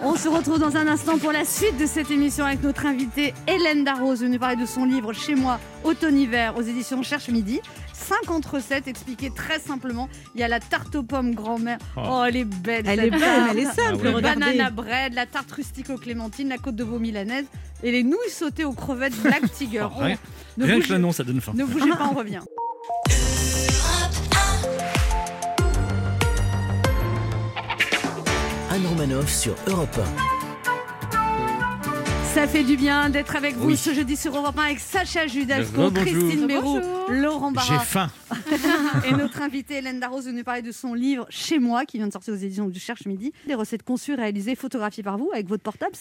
On se retrouve dans un instant pour la suite de cette émission avec notre invitée Hélène Darroze, venue parler de son livre Chez moi, automne-hiver, aux éditions Cherche Midi. 50 recettes expliquées très simplement. Il y a la tarte aux pommes grand-mère. Oh. Oh, elle est belle. Elle cette est belle, tarte. elle est simple. Ah ouais. Le banana bread, la tarte rustique aux clémentines, la côte de veau milanaise et les nouilles sautées aux crevettes Black Tiger. Oh, rien- Rien que bougez, le nom, ça donne faim. ne bougez pas, on revient. Anne Romanoff sur Europe Ça fait du bien d'être avec vous Oui. ce jeudi sur Europe 1 avec Sacha Judasco. Christine Béroux, Bonjour. Laurent J'ai Barra faim. Et notre invitée Hélène Darroze venue parler de son livre Chez moi qui vient de sortir aux éditions du Cherche Midi. Des recettes conçues, réalisées, photographiées par vous avec votre portable.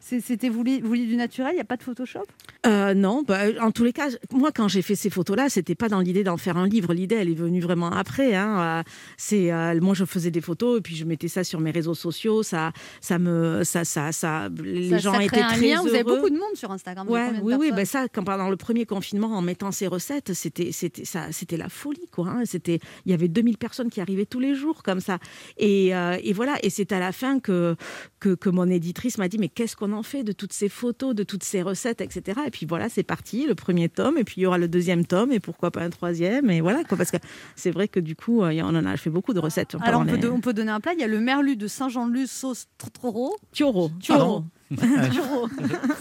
C'était voulu, voulu du naturel, il n'y a pas de Photoshop? Euh, non, bah, en tous les cas, moi quand j'ai fait ces photos-là, c'était pas dans l'idée d'en faire un livre. L'idée, elle est venue vraiment après. hein. Euh, C'est euh, moi, je faisais des photos et puis je mettais ça sur mes réseaux sociaux. Ça, ça me, ça, ça, ça, les Ça- gens ça crée étaient un très lien. heureux. Vous avez beaucoup de monde sur Instagram. Ouais, oui, oui, ben ça, quand pendant le premier confinement, en mettant ces recettes, c'était, c'était, ça, c'était la folie, quoi. hein. C'était, il y avait 2000 personnes qui arrivaient tous les jours comme ça. Et, euh, et voilà, et c'est à la fin que, que, que mon éditrice m'a dit, mais qu'est-ce qu'on en fait de toutes ces photos, de toutes ces recettes, etc. Et puis voilà, c'est parti, le premier tome, et puis il y aura le deuxième tome, et pourquoi pas un troisième, et voilà, quoi. Parce que c'est vrai que du coup, euh, on en a fait beaucoup de recettes. Alors on peut, les- on peut donner un plat. Il y a le merlu de Saint-Jean-de-Luz sauce toro. Turo. Turo. Turo.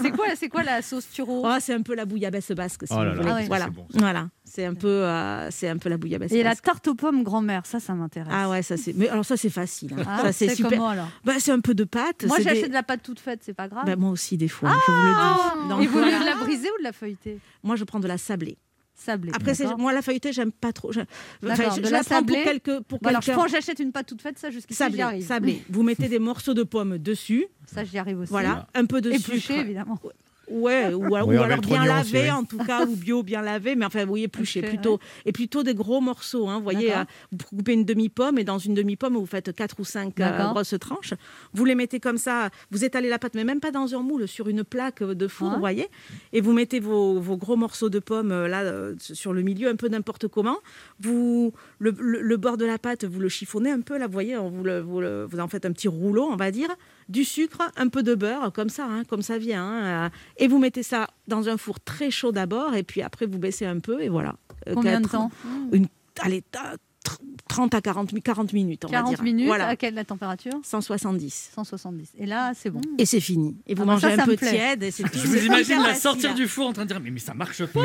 C'est quoi, c'est quoi la sauce turo? Oh, c'est un peu la bouillabaisse basque, si Oh là vous là, voulez. Ah ouais. Voilà, c'est bon, voilà. C'est un peu, euh, c'est un peu la bouillabaisse Et la tarte aux pommes grand-mère, ça, ça m'intéresse. Ah ouais, ça c'est. Mais alors ça c'est facile. hein. Ah, ça c'est super. comment alors? Bah, c'est un peu de pâte. Moi j'achète des- de la pâte toute faite, c'est pas grave. Bah, moi aussi des fois, je vous le dis. Donc, Et vous voulez voilà. de la briser ou de la feuilleter? Moi je prends de la sablée. Sablée. Après moi la feuilletée j'aime pas trop. Je, de je la la prends pour quelques pour Bon, alors je prends, j'achète une pâte toute faite, ça jusqu'ici j'y arrive. Sablée. Vous mettez des morceaux de pommes dessus. Ça j'y arrive aussi. Voilà, un peu de Épluché sucre. évidemment. Ouais, ou, alors- Oui, ou alors bien lavé aussi, en tout cas, ou bio bien lavé, mais enfin, vous voyez, plutôt. Et plutôt des gros morceaux. Hein, vous voyez, euh, vous coupez une demi-pomme et dans une demi-pomme, vous faites quatre ou cinq euh, grosses tranches. Vous les mettez comme ça, vous étalez la pâte, mais même pas dans un moule, sur une plaque de four, Ouais. vous voyez. Et vous mettez vos, vos gros morceaux de pommes euh, là, euh, sur le milieu, un peu n'importe comment. Vous, le, le- le bord de la pâte, vous le chiffonnez un peu, là, vous voyez, vous, le- vous, le- vous en faites un petit rouleau, on va dire. Du sucre, un peu de beurre, comme ça, hein, comme ça vient. hein, euh, et vous mettez ça dans un four très chaud d'abord, et puis après vous baissez un peu, et voilà. Euh, Combien de temps? Une, Allez, 30 à 40, mi- 40 minutes, on va 40 dire. minutes. Voilà, À quelle la température? 170. 170. Et là c'est bon. Et c'est fini. Et vous Ah bah mangez ça, ça un peu plaît. tiède. Et c'est tout. Je vous imagine la sortir du four en train de dire mais, mais ça marche pas.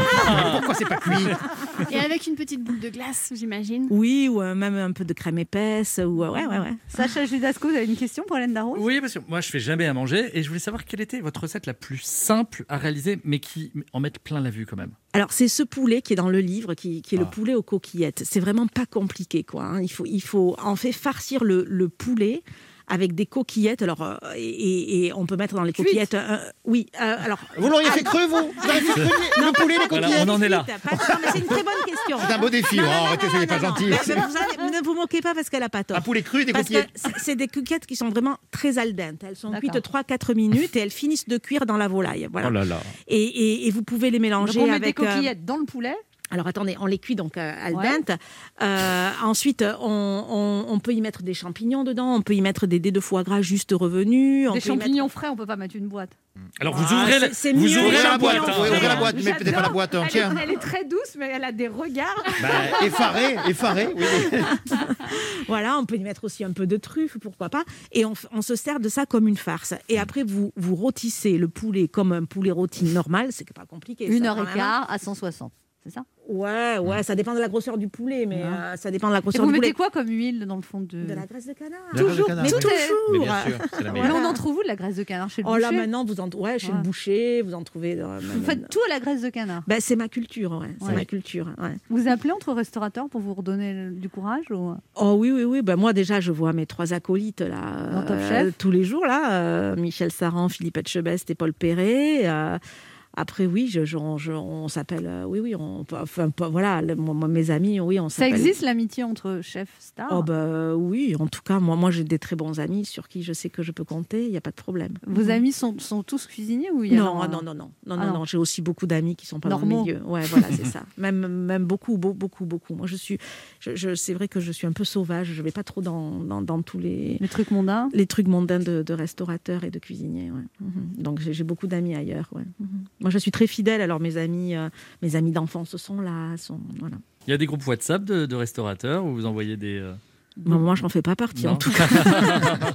Pourquoi c'est pas cuit? Et avec une petite boule de glace, j'imagine. Oui, ou euh, même un peu de crème épaisse. Ou, euh, ouais, ouais, ouais. Sacha Judasco, vous avez une question pour Hélène Darroze? Oui, parce que moi je fais jamais à manger et je voulais savoir quelle était votre recette la plus simple à réaliser mais qui en mette plein la vue quand même. Alors, c'est ce poulet qui est dans le livre, qui, qui est Ah. le poulet aux coquillettes. C'est vraiment pas compliqué, quoi. hein. Il, faut, il faut en fait farcir le, le poulet avec des coquillettes. Alors, euh, et, et on peut mettre dans les coquillettes. euh, oui, euh, alors. Vous l'auriez fait creux, vous Vous auriez fait creux le poulet, les Voilà, coquillettes on en est là. Pas- non, mais c'est une très bonne question. C'est un beau défi. Non, arrêtez, soyez pas ne vous moquez pas parce qu'elle a pas tort. Un poulet cru, des Parce coquillettes c'est- des coquillettes qui sont vraiment très al dente. Elles sont cuites 3-4 minutes et elles finissent de cuire dans la volaille. Voilà. Oh là là. et, et- et vous pouvez les Donc mélanger on met avec. des euh, coquillettes dans le poulet. Alors attendez, on les cuit donc euh, al Ouais. dente. Euh, ensuite, on, on- on peut y mettre des champignons dedans, on peut y mettre des dés de foie gras juste revenus. Des mettre- champignons frais, on peut pas mettre une boîte. Alors vous Ah, ouvrez, la, c'est- c'est vous mieux, ouvrez la boîte. hein. Ouvrez la boîte, mais mettez pas la boîte Elle, entière. est, elle est très douce, mais elle a des regards. Bah, effaré, effaré. Oui. Voilà, on peut y mettre aussi un peu de truffe, pourquoi pas. Et on, se sert de ça comme une farce. Et après, vous, vous rôtissez le poulet comme un poulet rôti normal. C'est pas compliqué. Une ça, heure et hein. quart à 160. C'est ça? Ouais, ouais, ça dépend de la grosseur du poulet, mais euh, ça dépend de la Et grosseur vous du poulet. mettez quoi comme huile dans le fond de... De la graisse de canard. La graisse de Toujours, canard, mais Mais toujours. bien sûr, c'est la Mais meilleure. on en trouve où de la graisse de canard? Chez le Oh là boucher? maintenant, vous en ouais, chez Ouais. le boucher, vous en trouvez. dans- Vous faites tout à la graisse de canard? Ben, c'est ma culture, ouais. C'est Ouais. ma culture. ouais. Vous appelez entre restaurateurs pour vous redonner le- du courage ou... Oh oui, oui, oui. Ben, moi, déjà, je vois mes trois acolytes là, Dans Top euh, Chef tous les jours, là. euh, Michel Saran, Philippe Etchebest et Paul Perret. euh, après, oui, je, je- on, je- on s'appelle. euh, oui, oui, on, enfin, voilà, le- moi, mes amis, oui, on Ça s'appelle. existe l'amitié entre chefs stars Oh bah oui, en tout cas, moi, moi j'ai des très bons amis sur qui je sais que je peux compter, il n'y a pas de problème. Vos Mhm. amis sont, sont tous cuisiniers ou il y a non, un- ah non, non, non, non, Ah non, non. j'ai aussi beaucoup d'amis qui sont pas dans Normaux. le milieu. Ouais, voilà, c'est ça. Même, même beaucoup, beau- beaucoup, beaucoup. Moi, je suis, je, c'est vrai que je suis un peu sauvage. Je vais pas trop dans, dans, dans tous les, Les trucs mondains les trucs mondains de, de restaurateurs et de cuisiniers. ouais. Mhm. Donc j'ai j'ai beaucoup d'amis ailleurs. ouais. Mhm. Moi, je suis très fidèle. Alors mes amis, euh, mes amis d'enfance sont là, sont voilà. Il y a des groupes WhatsApp de, de restaurateurs où vous envoyez des. euh, Bon, moi, je n'en fais pas partie Non. en tout cas.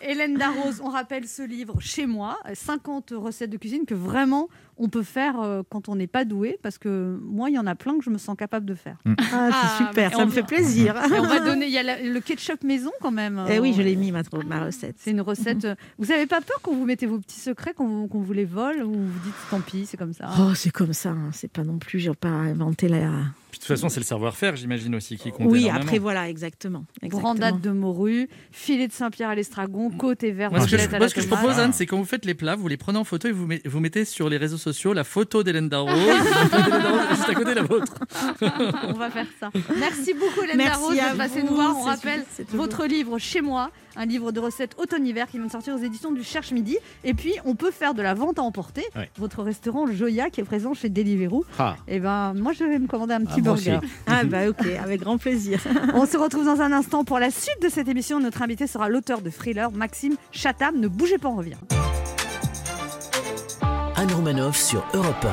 Hélène Darroze, on rappelle ce livre chez moi, euh, 50 recettes de cuisine que vraiment on peut faire euh, quand on n'est pas doué, parce que moi, il y en a plein que je me sens capable de faire. Ah, Ah, c'est super, mais ça me fait plaisir. Et on va donner, il y a la- le ketchup maison quand même. Eh oui, je l'ai mis ma, ma recette. C'est une recette. euh, Vous n'avez pas peur qu'on vous mettez vos petits secrets, qu'on vous, les vole, ou vous dites tant pis, c'est comme ça? Oh, c'est comme ça. hein. C'est pas non plus. J'ai pas inventé la. Puis de toute façon, c'est le savoir-faire, j'imagine aussi, qui compte Oui, énormément. après voilà, exactement. exactement. Grandade de morue, filet de Saint-Pierre à l'estragon, côte et verre Moi, ce que je, moi, ce que je propose, Anne, c'est quand vous faites les plats, vous les prenez en photo et vous, met- vous mettez sur les réseaux sociaux la photo d'Hélène Darroze, la photo d'Hélène Darroze, juste à côté de la vôtre. On va faire ça. Merci beaucoup, Hélène Darroze, passée vous, nous voir. On rappelle votre livre Chez moi, un livre de recettes automne-hiver qui vient de sortir aux éditions du Cherche Midi. Et puis, on peut faire de la vente à emporter. Ouais. Votre restaurant Joya qui est présent chez Deliveroo. Ah, Et ben, moi, je vais me commander un petit moi burger. aussi. Ah bah ok, avec grand plaisir. On se retrouve dans un instant pour la suite de cette émission. Notre invité sera l'auteur de Thriller, Maxime Chatham. Ne bougez pas, on revient. Sur Europe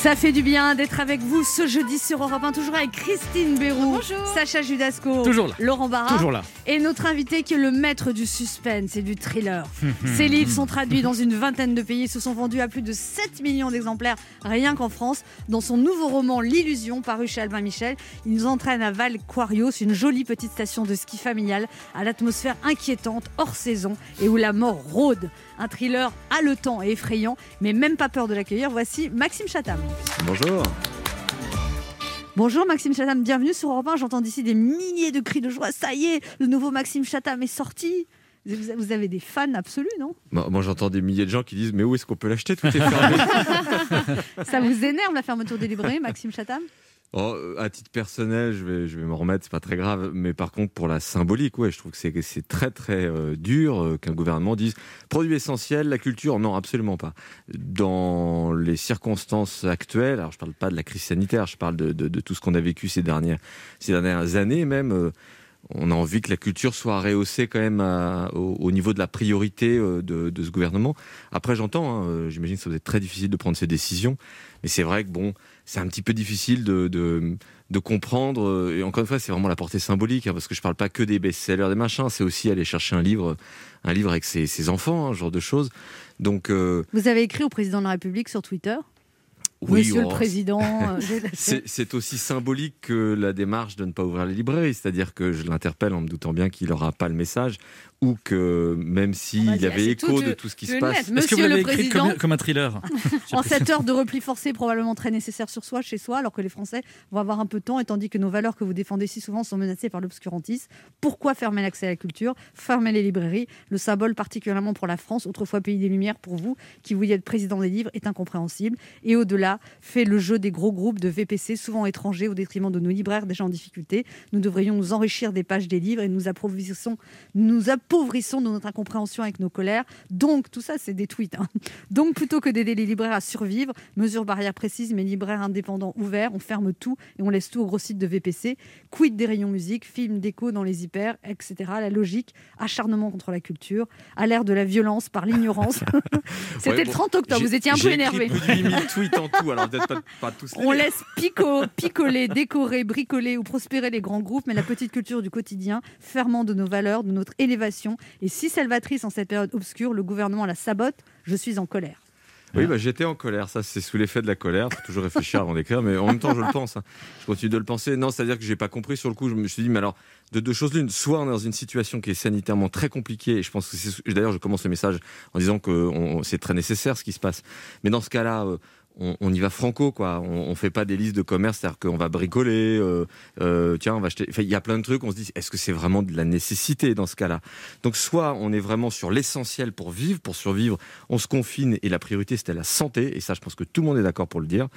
Ça fait du bien d'être avec vous ce jeudi sur Europe 1, toujours avec Christine Béroux, Bonjour. Sacha Judasco, Toujours là. Laurent Barra, toujours là. et notre invité qui est le maître du suspense et du thriller. Ces livres sont traduits dans une vingtaine de pays, se sont vendus à plus de 7 millions d'exemplaires rien qu'en France. Dans son nouveau roman L'illusion, paru chez Albin Michel, il nous entraîne à Val Quarios, une jolie petite station de ski familiale à l'atmosphère inquiétante, hors saison, et où la mort rôde. Un thriller haletant et effrayant, mais même pas peur de l'accueillir. Voici Maxime Chatham. Bonjour. Bonjour Maxime Chatham, bienvenue sur Europe 1. J'entends d'ici des milliers de cris de joie. Ça y est, le nouveau Maxime Chatham est sorti. Vous avez des fans absolus, non? Moi, moi, j'entends des milliers de gens qui disent Mais où est-ce qu'on peut l'acheter? Tout est fermé. Ça vous énerve la fermeture des librairies, Maxime Chatham? Oh, euh, à titre personnel, je vais, je vais m'en remettre, c'est pas très grave. Mais par contre, pour la symbolique, ouais, je trouve que c'est, très très euh, dur euh, qu'un gouvernement dise produit essentiel, la culture. Non, absolument pas. Dans les circonstances actuelles, alors je parle pas de la crise sanitaire, je parle de, tout ce qu'on a vécu ces dernières, ces dernières années même. on a envie que la culture soit rehaussée quand même au, au niveau de la priorité de, ce gouvernement. Après, j'entends, hein, j'imagine que ça va être très difficile de prendre ces décisions, mais c'est vrai que bon, c'est un petit peu difficile de, de, comprendre. euh, Et encore une fois, c'est vraiment la portée symbolique, hein, parce que je parle pas que des best-sellers, des machins, c'est aussi aller chercher un livre, un livre avec ses, ses enfants, hein, ce genre de choses. Donc, euh, Vous avez écrit au président de la République sur Twitter? Oui, Monsieur le oh, président. euh, c'est aussi symbolique que la démarche de ne pas ouvrir les librairies, c'est-à-dire que je l'interpelle en me doutant bien qu'il n'aura pas le message, ou que même s'il Vas-y, y avait écho tout, de tout ce qui se passe. Est-ce que vous Monsieur l'avez le écrit président. comme, comme un thriller En cette heure de repli forcé, probablement très nécessaire sur soi, chez soi, alors que les Français vont avoir un peu de temps, et tandis que nos valeurs que vous défendez si souvent sont menacées par l'obscurantisme. Pourquoi fermer l'accès à la culture Fermer les librairies? Le symbole, particulièrement pour la France, autrefois pays des Lumières, pour vous, qui vouliez être président des livres, est incompréhensible. Et au-delà, fait le jeu des gros groupes de VPC, souvent étrangers, au détriment de nos libraires déjà en difficulté. Nous devrions nous enrichir des pages des livres et nous appauvrissons, nous appauvrissons de notre incompréhension avec nos colères. Donc, tout ça, c'est des tweets. hein. Donc, plutôt que d'aider les libraires à survivre, mesures barrières précises, mais libraires indépendants ouverts, on ferme tout et on laisse tout au gros site de VPC. Quid des rayons musique, films, déco dans les hyper, etc. La logique, acharnement contre la culture, à l'ère de la violence par l'ignorance. C'était Ouais, le bon, 30 octobre, vous étiez un peu énervé. écrit plus de 8000 tweets en tout, alors peut-être pas, pas tous les On lire. laisse pico, picoler, décorer, bricoler ou prospérer les grands groupes, mais la petite culture du quotidien, ferment de nos valeurs, de notre élévation, est si salvatrice en cette période obscure, le gouvernement la sabote, je suis en colère. Oui, bah, j'étais en colère. Ça, c'est sous l'effet de la colère. Faut toujours réfléchir avant d'écrire, mais en même temps, je le pense. hein. Je continue de le penser. Non, c'est-à-dire que j'ai pas compris sur le coup. Je me suis dit, mais alors, de deux choses l'une. Soit on est dans une situation qui est sanitairement très compliquée, et je pense que c'est. D'ailleurs, je commence le message en disant que on- c'est très nécessaire ce qui se passe. Mais dans ce cas-là. euh, on, y va franco, quoi. On, on fait pas des listes de commerce, c'est-à-dire qu'on va bricoler. euh, euh, tiens, on va acheter. Il y a plein de trucs. On se dit, est-ce que c'est vraiment de la nécessité dans ce cas-là? Donc, soit on est vraiment sur l'essentiel pour vivre, pour survivre, on se confine et la priorité c'était la santé. Et ça, je pense que tout le monde est d'accord pour le dire.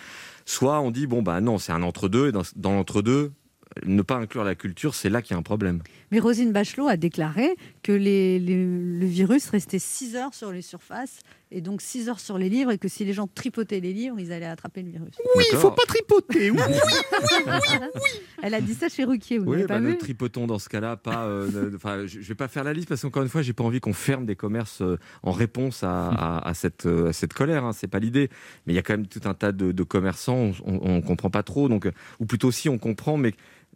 Soit on dit, bon bah non, c'est un entre-deux. Et dans, l'entre-deux, ne pas inclure la culture, c'est là qu'il y a un problème. Mais Rosine Bachelot a déclaré que le virus restait 6 heures sur les surfaces et donc 6 heures sur les livres et que si les gens tripotaient les livres, ils allaient attraper le virus. Oui, il faut D'accord. pas tripoter. Oui. Elle a dit ça chez Ruquier, vous Oui, bah, pas le vu tripoton dans ce cas-là, pas. euh, ne- Enfin, je, je vais pas faire la liste parce qu'encore une fois, j'ai pas envie qu'on ferme des commerces euh, en réponse à, à- à cette euh, à cette colère. Hein, c'est pas l'idée. Mais il y a quand même tout un tas de, de commerçants, on, on, on comprend pas trop. Donc, ou plutôt si on comprend, mais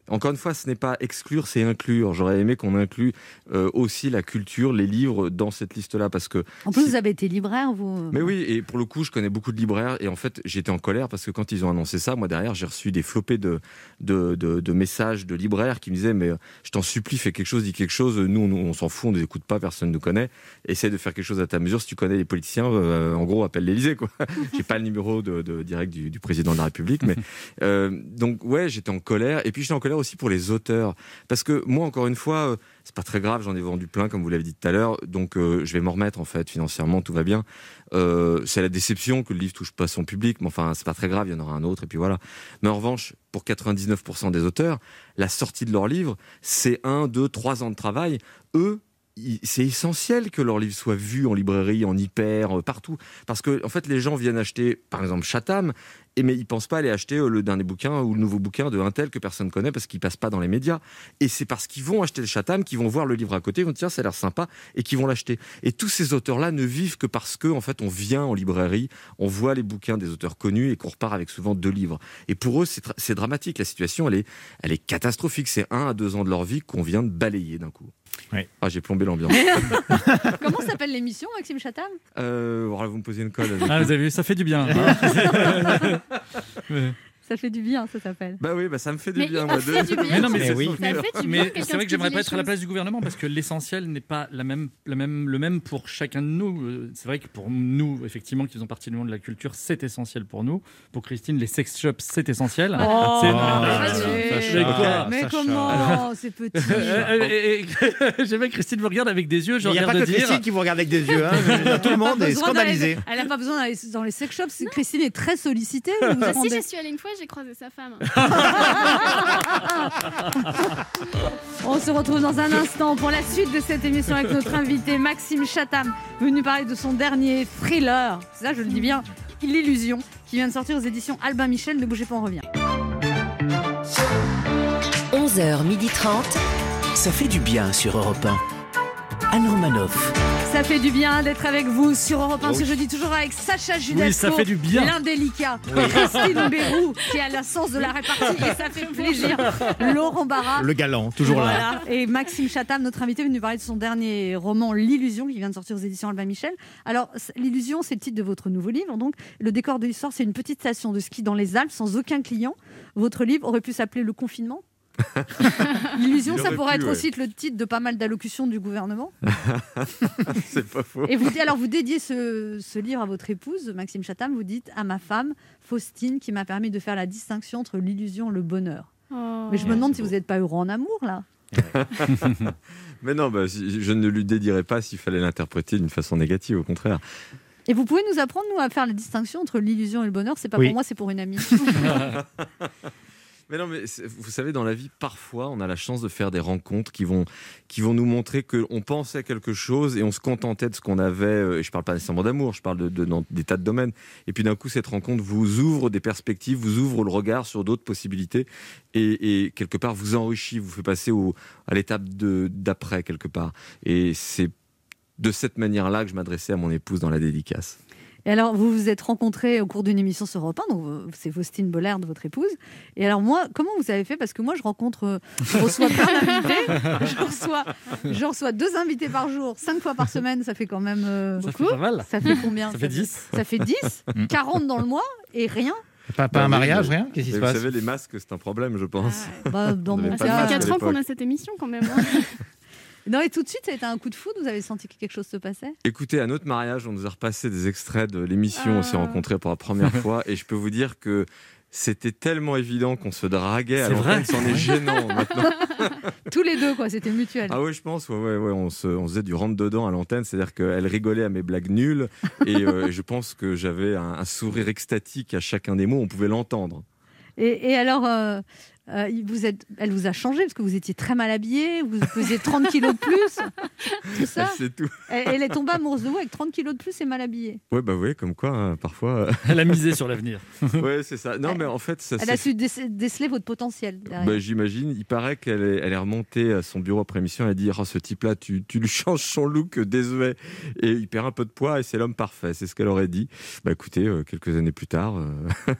encore une fois, ce n'est pas exclure, c'est inclure. J'aurais aimé qu'on inclue euh, aussi la culture, les livres dans cette liste-là, parce que En plus, si- vous avez été libraire, vous. mais oui, et pour le coup, je connais beaucoup de libraires et en fait, j'étais en colère parce que quand ils ont annoncé ça, moi derrière, j'ai reçu des flopées de, de, de, de messages de libraires qui me disaient Mais euh, je t'en supplie, fais quelque chose, dis quelque chose. Nous, on, on s'en fout, on ne nous écoute pas, personne ne nous connaît. Essaye de faire quelque chose à ta mesure. Si tu connais les politiciens, euh, en gros, appelle l'Élysée. quoi. j'ai pas le numéro de, de- direct du, du président de la République. Mais, euh, donc, ouais, j'étais en colère. Et puis, j'étais en colère aussi pour les auteurs. Parce que moi, encore une fois, euh, c'est pas très grave, j'en ai vendu plein, comme vous l'avez dit tout à l'heure. Donc, euh, je vais m'en remettre, en fait, financièrement, tout va bien. Euh, c'est la déception que le livre touche pas son public, mais enfin, c'est pas très grave, il y en aura un autre, et puis voilà. Mais en revanche, pour 99% des auteurs, la sortie de leur livre, c'est un, deux, trois ans de travail. Eux, c'est essentiel que leur livre soit vu en librairie, en hyper, euh, partout. Parce que, en fait, les gens viennent acheter, par exemple, Chatham, et mais ils pensent pas aller acheter euh, le dernier bouquin ou le nouveau bouquin de un tel que personne connaît parce qu'il passe pas dans les médias. Et c'est parce qu'ils vont acheter le Chatham qu'ils vont voir le livre à côté, ils vont dire tiens ça a l'air sympa et qu'ils vont l'acheter. Et tous ces auteurs-là ne vivent que parce que en fait on vient en librairie, on voit les bouquins des auteurs connus et qu'on repart avec souvent deux livres. Et pour eux c'est dramatique. La situation elle est catastrophique. C'est un à deux ans de leur vie qu'on vient de balayer d'un coup. Ouais. Ah j'ai plombé l'ambiance. Comment s'appelle l'émission, Maxime Chatham euh, voilà, vous me posez une colle. avec- Ah, vous avez vu, ça fait du bien. hein. Ça fait du bien, ça s'appelle. Bah oui, bah ça me fait du Mais bien. moi, de- du bien. Mais non, mais C'est oui. vrai que j'aimerais pas être à la place du gouvernement parce que l'essentiel n'est pas la même, la même, le même pour chacun de nous. Euh, C'est vrai que pour nous, effectivement, qui faisons partie du monde de la culture, c'est essentiel pour nous. Pour Christine, les sex shops, c'est essentiel. Oh, C'est- mais- comment C'est petit. Euh, euh, que Christine me regarde avec des yeux, Il n'y a pas de que dire. Christine qui vous regarde avec des yeux. Hein. Tout le monde est scandalisé. Elle n'a pas besoin d'aller dans les sex shops. Christine est très sollicitée. vous vous Bah, si j'y suis allée une fois, j'ai croisé sa femme. On se retrouve dans un instant pour la suite de cette émission avec notre invité Maxime Chatham, venu parler de son dernier thriller. C'est ça, je le dis bien, L'illusion, qui vient de sortir aux éditions Albin Michel. Ne bougez pas, on revient. 11h30. Ça fait du bien sur Europe 1. Anne Romanoff. Ça fait du bien d'être avec vous sur Europe 1 Oh ce oui. jeudi, toujours avec Sacha Judasco. Oui, ça fait du bien. L'indélicat. Christine Bérou, qui a le sens de la répartie et ça fait plaisir. Laurent Barra. Le galant, toujours là. Et Maxime Chatham, notre invité, venu parler de son dernier roman, L'illusion, qui vient de sortir aux éditions Albin Michel. Alors, L'illusion, c'est le titre de votre nouveau livre. Donc, le décor de l'histoire, c'est une petite station de ski dans les Alpes, sans aucun client. Votre livre aurait pu s'appeler Le confinement. L'illusion, Il ça pourrait pu, être ouais. aussi le titre de pas mal d'allocutions du gouvernement. C'est pas faux. Et vous, alors, vous dédiez ce, ce livre à votre épouse, Maxime Chatham. Vous dites à ma femme, Faustine, qui m'a permis de faire la distinction entre l'illusion et le bonheur. Oh. Mais je me demande si beau. vous n'êtes pas heureux en amour, là. Mais non, bah, je ne lui dédierais pas s'il fallait l'interpréter d'une façon négative, au contraire. Et vous pouvez nous apprendre, nous, à faire la distinction entre l'illusion et le bonheur. C'est pas Oui. pour moi, c'est pour une amie. Mais non, mais vous savez, dans la vie, parfois, on a la chance de faire des rencontres qui vont, qui vont nous montrer qu'on pensait quelque chose et on se contentait de ce qu'on avait. euh, Et je parle pas nécessairement d'amour, je parle de, de- dans des tas de domaines. Et puis d'un coup, cette rencontre vous ouvre des perspectives, vous ouvre le regard sur d'autres possibilités et, quelque part vous enrichit, vous fait passer à l'étape d'après, quelque part. Et c'est de cette manière-là que je m'adressais à mon épouse dans la dédicace. Et alors, vous vous êtes rencontrés au cours d'une émission sur Europe 1, donc euh, c'est Faustine Bollard, votre épouse. Et alors, moi, comment vous avez fait? Parce que moi, je rencontre, euh, je reçois plein d'invités. Je reçois, je reçois deux invités par jour, cinq fois par semaine, ça fait quand même euh, Ça fait beaucoup. pas mal. Ça fait combien? Ça fait 10. Ça fait 10, 40 dans le mois et rien. Pas, pas Bah un oui, mariage, mais- rien? Qu'est-ce qui mais se Vous passe? savez, les masques, c'est un problème, je pense. Bah, dans On mon avait pas Ça de cas. masque fait à 4 ans qu'on a cette émission quand même. hein. Non, et tout de suite, ça a été un coup de foudre. Vous avez senti que quelque chose se passait? Écoutez, à notre mariage, on nous a repassé des extraits de l'émission. On s'est Ah. rencontrés pour la première fois et je peux vous dire que c'était tellement évident qu'on se draguait à C'est vrai. l'antenne, c'en est gênant maintenant. Tous les deux, quoi. C'était mutuel. Ah ouais, je pense, ouais, ouais, ouais, on, se, on faisait du rentre-dedans à l'antenne, c'est-à-dire qu'elle rigolait à mes blagues nulles et euh, je pense que j'avais un, un sourire extatique à chacun des mots, on pouvait l'entendre. Et, et alors, euh, euh, vous êtes, elle vous a changé parce que vous étiez très mal habillé, vous pesiez 30 kilos de plus, tout ça. C'est tout. Elle, elle est tombée amoureuse de vous avec 30 kilos de plus et mal habillée. Ouais, bah oui, comme quoi, hein, parfois. Elle a misé sur l'avenir. ouais, c'est ça. Non, mais en fait, ça Elle a su déce- déceler votre potentiel. derrière. Bah, J'imagine. Il paraît qu'elle est, elle est remontée à son bureau après émission. Elle a dit oh, Ce type-là, tu, tu lui changes son look désuet et il perd un peu de poids et c'est l'homme parfait. C'est ce qu'elle aurait dit. Bah écoutez, euh, quelques années plus tard, euh,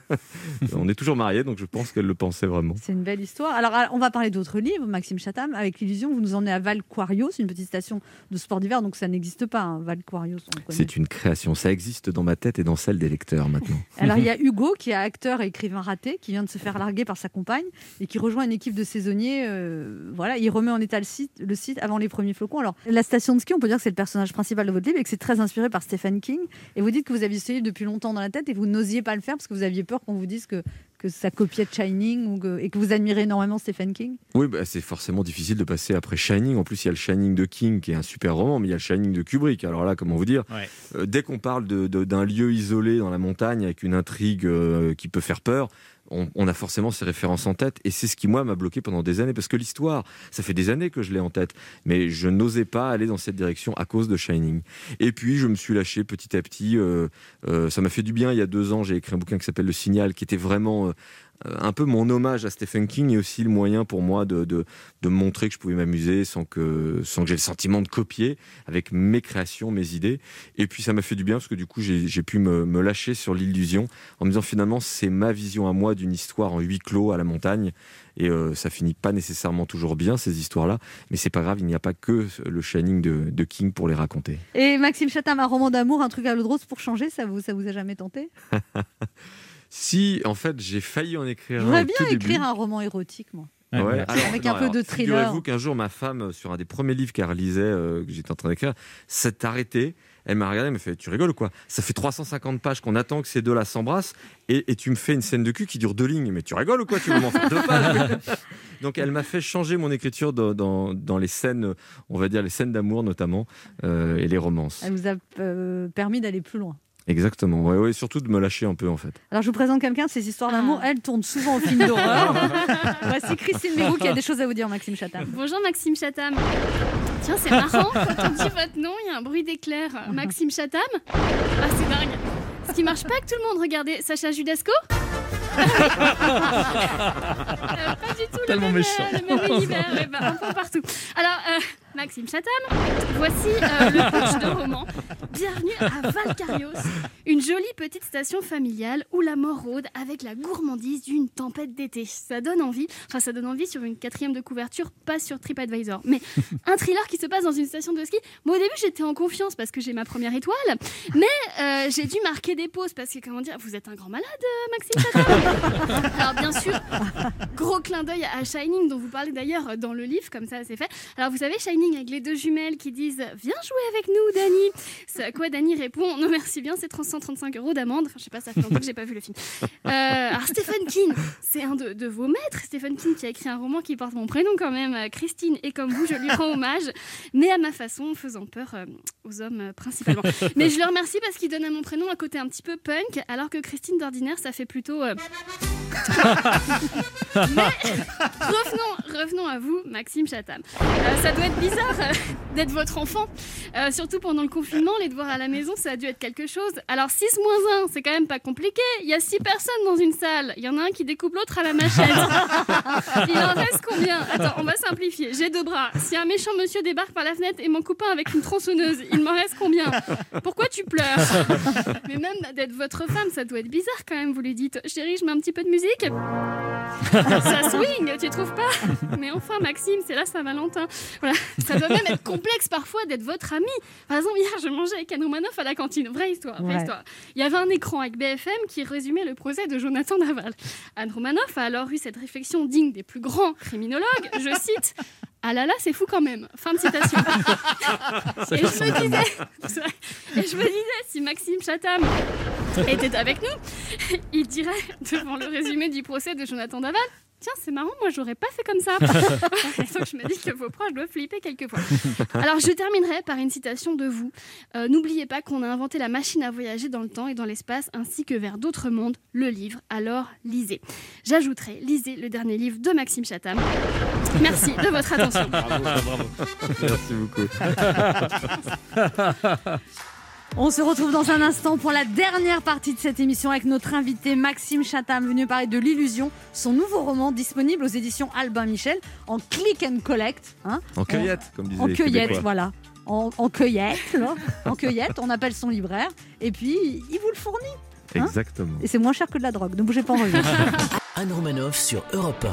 on est toujours mariés, donc je pense qu'elle le pensait vraiment. C'est une belle histoire. Alors, ah, on va parler d'autres livres, Maxime Chatham. Avec l'illusion, vous nous emmenez à Val-Quarios, une petite station de sport d'hiver, donc ça n'existe pas, hein, Val-Quarios. C'est une création. Ça existe dans ma tête et dans celle des lecteurs maintenant. Alors, il y a Hugo, qui est acteur et écrivain raté, qui vient de se faire larguer par sa compagne et qui rejoint une équipe de saisonniers. euh, voilà, il remet en état le site, le site avant les premiers flocons. Alors, la station de ski, on peut dire que c'est le personnage principal de votre livre et que c'est très inspiré par Stephen King. Et vous dites que vous aviez ce livre depuis longtemps dans la tête et vous n'osiez pas le faire parce que vous aviez peur qu'on vous dise que, que ça copiait de Shining ou que- et que vous admirez énormément Stephen King? Oui, bah, c'est forcément difficile de passer après Shining. En plus, il y a le Shining de King qui est un super roman, mais il y a le Shining de Kubrick. Alors là, comment vous dire? Ouais. Euh, Dès qu'on parle d'un lieu isolé dans la montagne avec une intrigue euh, qui peut faire peur, on, a forcément ces références en tête. Et c'est ce qui, moi, m'a bloqué pendant des années. Parce que l'histoire, ça fait des années que je l'ai en tête. Mais je n'osais pas aller dans cette direction à cause de Shining. Et puis, je me suis lâché petit à petit. euh, euh, ça m'a fait du bien. Il y a deux ans, j'ai écrit un bouquin qui s'appelle Le Signal, qui était vraiment. Euh, un peu mon hommage à Stephen King et aussi le moyen pour moi de, de, de montrer que je pouvais m'amuser sans que, sans que j'ai le sentiment de copier avec mes créations, mes idées. Et puis ça m'a fait du bien parce que du coup j'ai j'ai pu me, me lâcher sur l'illusion en me disant finalement c'est ma vision à moi d'une histoire en huis clos à la montagne. Et euh, ça finit pas nécessairement toujours bien ces histoires-là, mais c'est pas grave, il n'y a pas que le Shining de, de King pour les raconter. Et Maxime Chatham, un roman d'amour, un truc à l'eau de rose pour changer, ça vous, ça vous a jamais tenté? Si en fait j'ai failli en écrire un J'aimerais bien tout début. écrire un roman érotique, moi. Ouais, Ouais, voilà. alors, Avec non, un peu alors, de thriller. Figurez-vous qu'un jour, ma femme, euh, sur un des premiers livres qu'elle relisait, euh, que j'étais en train d'écrire, s'est arrêtée. Elle m'a regardé, elle m'a fait Tu rigoles ou quoi? Ça fait 350 pages qu'on attend que ces deux-là s'embrassent et, et tu me fais une scène de cul qui dure deux lignes. Mais tu rigoles ou quoi? Tu veux m'en faire deux pages Donc elle m'a fait changer mon écriture dans, dans- dans les scènes, on va dire les scènes d'amour notamment, euh, et les romances. Elle vous a euh, permis d'aller plus loin. Exactement, ouais, ouais, surtout de me lâcher un peu en fait. Alors je vous présente quelqu'un, ces histoires d'amour, Ah. elles tournent souvent au film d'horreur. Voici Christine Mérou qui a des choses à vous dire, Maxime Chatham. Bonjour Maxime Chatham. Tiens, c'est marrant, quand on dit votre nom, il y a un bruit d'éclair. Maxime Chatham Ah, c'est dingue. Ce qui marche pas avec tout le monde, regardez, Sacha Judasco Euh, Pas du tout le Tellement même, méchant. euh, le même univers, eh ben, un peu partout. Alors, euh, Maxime Chatham, voici euh, le pitch de roman. Bienvenue à Valcarios, une jolie petite station familiale où la mort rôde avec la gourmandise d'une tempête d'été. Ça donne envie, enfin ça donne envie sur une quatrième de couverture, pas sur TripAdvisor, mais un thriller qui se passe dans une station de ski. Moi au début j'étais en confiance parce que j'ai ma première étoile, mais euh, j'ai dû marquer des pauses parce que comment dire, vous êtes un grand malade, euh, Maxime Chatham. Alors bien sûr, gros clin d'œil à Shining dont vous parlez d'ailleurs dans le livre, comme ça c'est fait. Alors vous savez Shining avec les deux jumelles qui disent viens jouer avec nous Dani. Ce à quoi Dani répond non merci bien c'est 335 euros d'amende. Enfin je sais pas ça fait longtemps que j'ai pas vu le film. Euh, alors Stephen King, c'est un de, de vos maîtres. Stephen King qui a écrit un roman qui porte mon prénom quand même. Euh, Christine et comme vous je lui rends hommage, mais à ma façon faisant peur euh, aux hommes euh, principalement. Mais je le remercie parce qu'il donne à mon prénom un côté un petit peu punk, alors que Christine d'ordinaire ça fait plutôt mais revenons, revenons à vous, Maxime Chatham. Euh, ça doit être bizarre euh, d'être votre enfant. Euh, surtout pendant le confinement, les devoirs à la maison, ça a dû être quelque chose. Alors 6 moins 1, c'est quand même pas compliqué. Il y a 6 personnes dans une salle. Il y en a un qui découpe l'autre à la machette. Il en reste combien? Attends, on va simplifier. J'ai deux bras. Si un méchant monsieur débarque par la fenêtre et mon copain avec une tronçonneuse, il m'en reste combien? Pourquoi tu pleures? Mais même d'être votre femme, ça doit être bizarre quand même. Vous lui dites, chérie, je mets un petit peu de musique ça swing, tu trouves pas? Mais enfin, Maxime, c'est la Saint-Valentin. Voilà, ça doit même être complexe parfois d'être votre ami. Par exemple, hier, je mangeais avec Anne Romanoff à la cantine. Vraie histoire, vraie Ouais. histoire. Il y avait un écran avec BFM qui résumait le procès de Jonathan Daval. Anne Romanoff a alors eu cette réflexion digne des plus grands criminologues. Je cite. Ah là là, c'est fou quand même. Fin de citation. et, je me disais, et je me disais, si Maxime Chatham était avec nous, il dirait, devant le résumé du procès de Jonathan Daval, Tiens, c'est marrant, moi j'aurais pas fait comme ça. Donc je me dis que vos proches doivent flipper quelquefois. Alors je terminerai par une citation de vous. Euh, N'oubliez pas qu'on a inventé la machine à voyager dans le temps et dans l'espace, ainsi que vers d'autres mondes, le livre. Alors lisez. J'ajouterai, lisez le dernier livre de Maxime Chatham. Merci de votre attention. Merci beaucoup. On se retrouve dans un instant pour la dernière partie de cette émission avec notre invité Maxime Chatham, venu parler de l'illusion, son nouveau roman disponible aux éditions Albin Michel en click and collect. hein. En cueillette, comme disaient En les cueillette, Québécois. voilà. En, en cueillette, là. en cueillette, on appelle son libraire et puis il vous le fournit. hein. Exactement. Et c'est moins cher que de la drogue, ne bougez pas en revue. Anne Romanoff sur Europe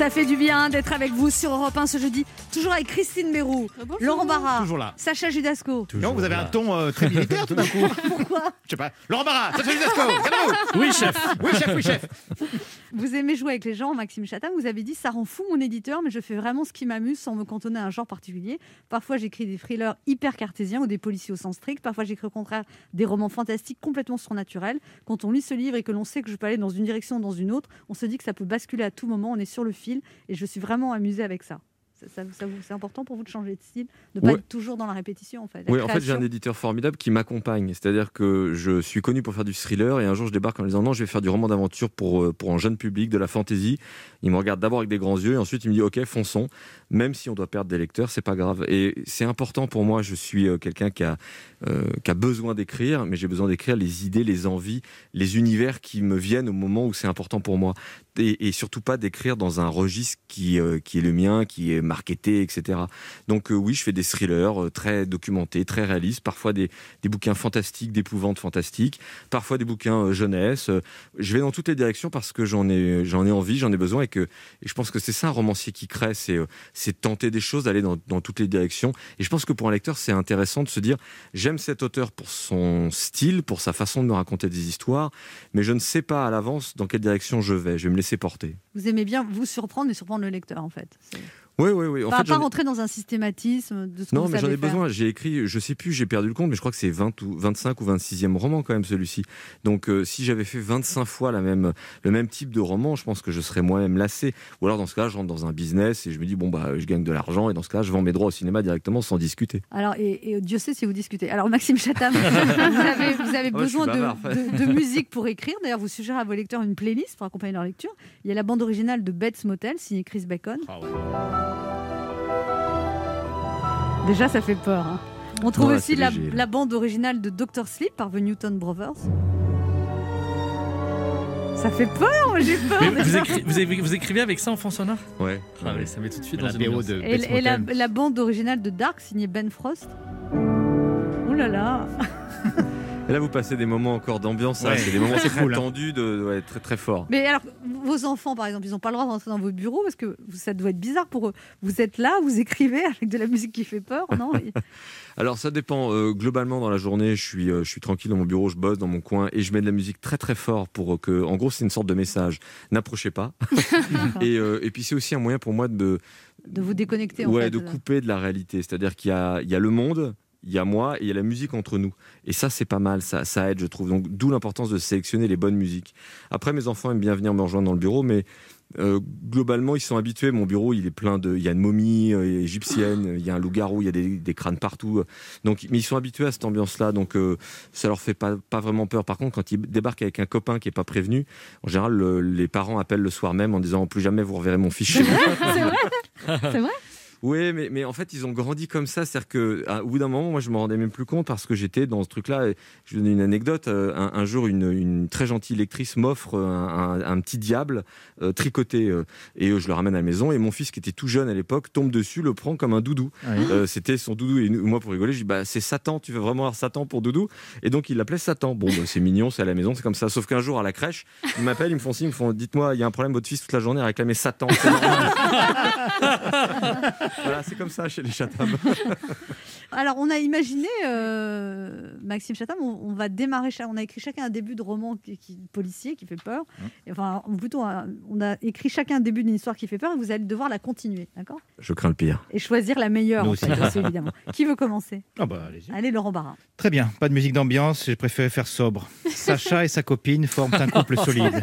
Ça fait du bien d'être avec vous sur Europe 1 ce jeudi, toujours avec Christine Mérou, Laurent Barra, Toujours là. Sacha Judasco. Non, vous avez un ton euh, très militaire tout d'un coup. Pourquoi? Je sais pas. Laurent Barra, Jusco, calmez-vous. Oui, chef. Oui, chef, oui, chef. Vous aimez jouer avec les gens, Maxime Chatham. Vous avez dit ça rend fou mon éditeur, mais je fais vraiment ce qui m'amuse sans me cantonner à un genre particulier. Parfois, j'écris des thrillers hyper cartésiens ou des policiers au sens strict. Parfois, j'écris au contraire des romans fantastiques complètement surnaturels. Quand on lit ce livre et que l'on sait que je peux aller dans une direction ou dans une autre, on se dit que ça peut basculer à tout moment. On est sur le fil et je suis vraiment amusée avec ça. Ça- C'est important pour vous de changer de style, de ne pas être toujours dans la répétition en fait. Oui, en fait, j'ai un éditeur formidable qui m'accompagne. C'est-à-dire que je suis connu pour faire du thriller et un jour, je débarque en disant non, je vais faire du roman d'aventure pour, euh, pour un jeune public, de la fantaisie. Il me regarde d'abord avec des grands yeux et ensuite il me dit ok, fonçons. Même si on doit perdre des lecteurs, c'est pas grave. Et c'est important pour moi. Je suis euh, quelqu'un qui a, euh, qui a besoin d'écrire, mais j'ai besoin d'écrire les idées, les envies, les univers qui me viennent au moment où c'est important pour moi. Et, surtout pas d'écrire dans un registre qui, euh, qui est le mien, qui est marketé, etc. Donc euh, oui, je fais des thrillers euh, très documentés, très réalistes, parfois des, des bouquins fantastiques, d'épouvante fantastique, parfois des bouquins jeunesse. Je vais dans toutes les directions parce que j'en ai, j'en ai envie, j'en ai besoin et que et je pense que c'est ça un romancier qui crée, c'est c'est tenter des choses, d'aller dans, dans toutes les directions. Et je pense que pour un lecteur, c'est intéressant de se dire j'aime cet auteur pour son style, pour sa façon de me raconter des histoires, mais je ne sais pas à l'avance dans quelle direction je vais. Je vais me laisser porter. Vous aimez bien vous surprendre et surprendre le lecteur en fait. Oui, oui, oui. En pas, fait, pas rentrer dans un systématisme de ce que Non, vous mais j'en ai faire. besoin. J'ai écrit, je sais plus, j'ai perdu le compte, mais je crois que c'est 20 ou 25 ou 26e roman quand même celui-ci. Donc euh, si j'avais fait 25 fois la même, le même type de roman, je pense que je serais moi-même lassé. Ou alors dans ce cas, je rentre dans un business et je me dis bon bah je gagne de l'argent et dans ce cas, je vends mes droits au cinéma directement sans discuter. Alors, et, et Dieu sait si vous discutez. Alors, Maxime Chatham, vous avez, vous Ah suis besoin bavard, de, musique pour écrire. D'ailleurs, vous suggérez à vos lecteurs une playlist pour accompagner leur lecture. Il y a la bande originale de Bates Motel, signée Chris Bacon. Déjà, ça fait peur. hein. On trouve Ouais, aussi la, la bande originale de Doctor Sleep par The Newton Brothers. Ça fait peur, j'ai peur. Mais vous, déjà. écri- vous écrivez, vous écrivez avec ça en fond sonore? Ouais. Ah ça met tout de suite La dans une BO ambiance. de Et, la, la bande originale de Dark, signée Ben Frost. Oh là là Et là, vous passez des moments encore d'ambiance, ça, Ouais. c'est des moments très cool, hein. tendus, de, ouais, très très forts. Mais alors, vos enfants, par exemple, ils n'ont pas le droit de rentrer dans vos bureaux parce que ça doit être bizarre pour eux. Vous êtes là, vous écrivez avec de la musique qui fait peur, non? Alors ça dépend. Euh, globalement dans la journée, je suis, euh, je suis tranquille dans mon bureau, je bosse dans mon coin et je mets de la musique très très fort pour euh, que, en gros, c'est une sorte de message. N'approchez pas. et, euh, et puis c'est aussi un moyen pour moi de me, De vous déconnecter, en ouais, fait. de couper de la réalité. C'est-à-dire qu'il y a, il y a le monde, il y a moi et il y a la musique entre nous. Et ça, c'est pas mal, ça, ça aide, je trouve. Donc, d'où l'importance de sélectionner les bonnes musiques. Après, mes enfants aiment bien venir me rejoindre dans le bureau, mais euh, globalement, ils sont habitués. Mon bureau, il est plein de. Il y a une momie euh, égyptienne, il y a un loup-garou, il y a des, des crânes partout. Donc, mais ils sont habitués à cette ambiance-là, donc euh, ça leur fait pas, pas vraiment peur. Par contre, quand ils débarquent avec un copain qui est pas prévenu, en général, le- les parents appellent le soir même en disant plus jamais vous reverrez mon fils. C'est vrai C'est vrai Oui, mais, mais en fait, ils ont grandi comme ça. C'est-à-dire qu'au bout d'un moment, moi, je me rendais même plus compte parce que j'étais dans ce truc-là. Je vais donner une anecdote. Euh, Un, un jour, une, une très gentille lectrice m'offre un, un- un petit diable euh, tricoté euh, et euh, je le ramène à la maison. Et mon fils, qui était tout jeune à l'époque, tombe dessus, le prend comme un doudou. Oui. Euh, C'était son doudou. Et moi, pour rigoler, je dis bah, c'est Satan. Tu veux vraiment avoir Satan pour doudou? Et donc, il l'appelait Satan. Bon, bah, c'est mignon, c'est à la maison, c'est comme ça. Sauf qu'un jour, à la crèche, ils m'appellent, ils me font signe, ils me font dites-moi, il y a un problème, votre fils toute la journée a réclamé Satan. Voilà, c'est comme ça chez les Chatham. Alors, on a imaginé, euh, Maxime Chatham, on, on va démarrer, on a écrit chacun un début de roman qui, qui- policier qui fait peur. Mmh. Et Enfin, plutôt, on a écrit chacun un début d'une histoire qui fait peur et vous allez devoir la continuer, d'accord? Je crains le pire. Et choisir la meilleure, Nous en aussi. fait, aussi, évidemment. Qui veut commencer? Ah bah, allez-y. Allez, Laurent Barra. Très bien, pas de musique d'ambiance, j'ai préféré faire sobre. Sacha et sa copine forment un couple solide.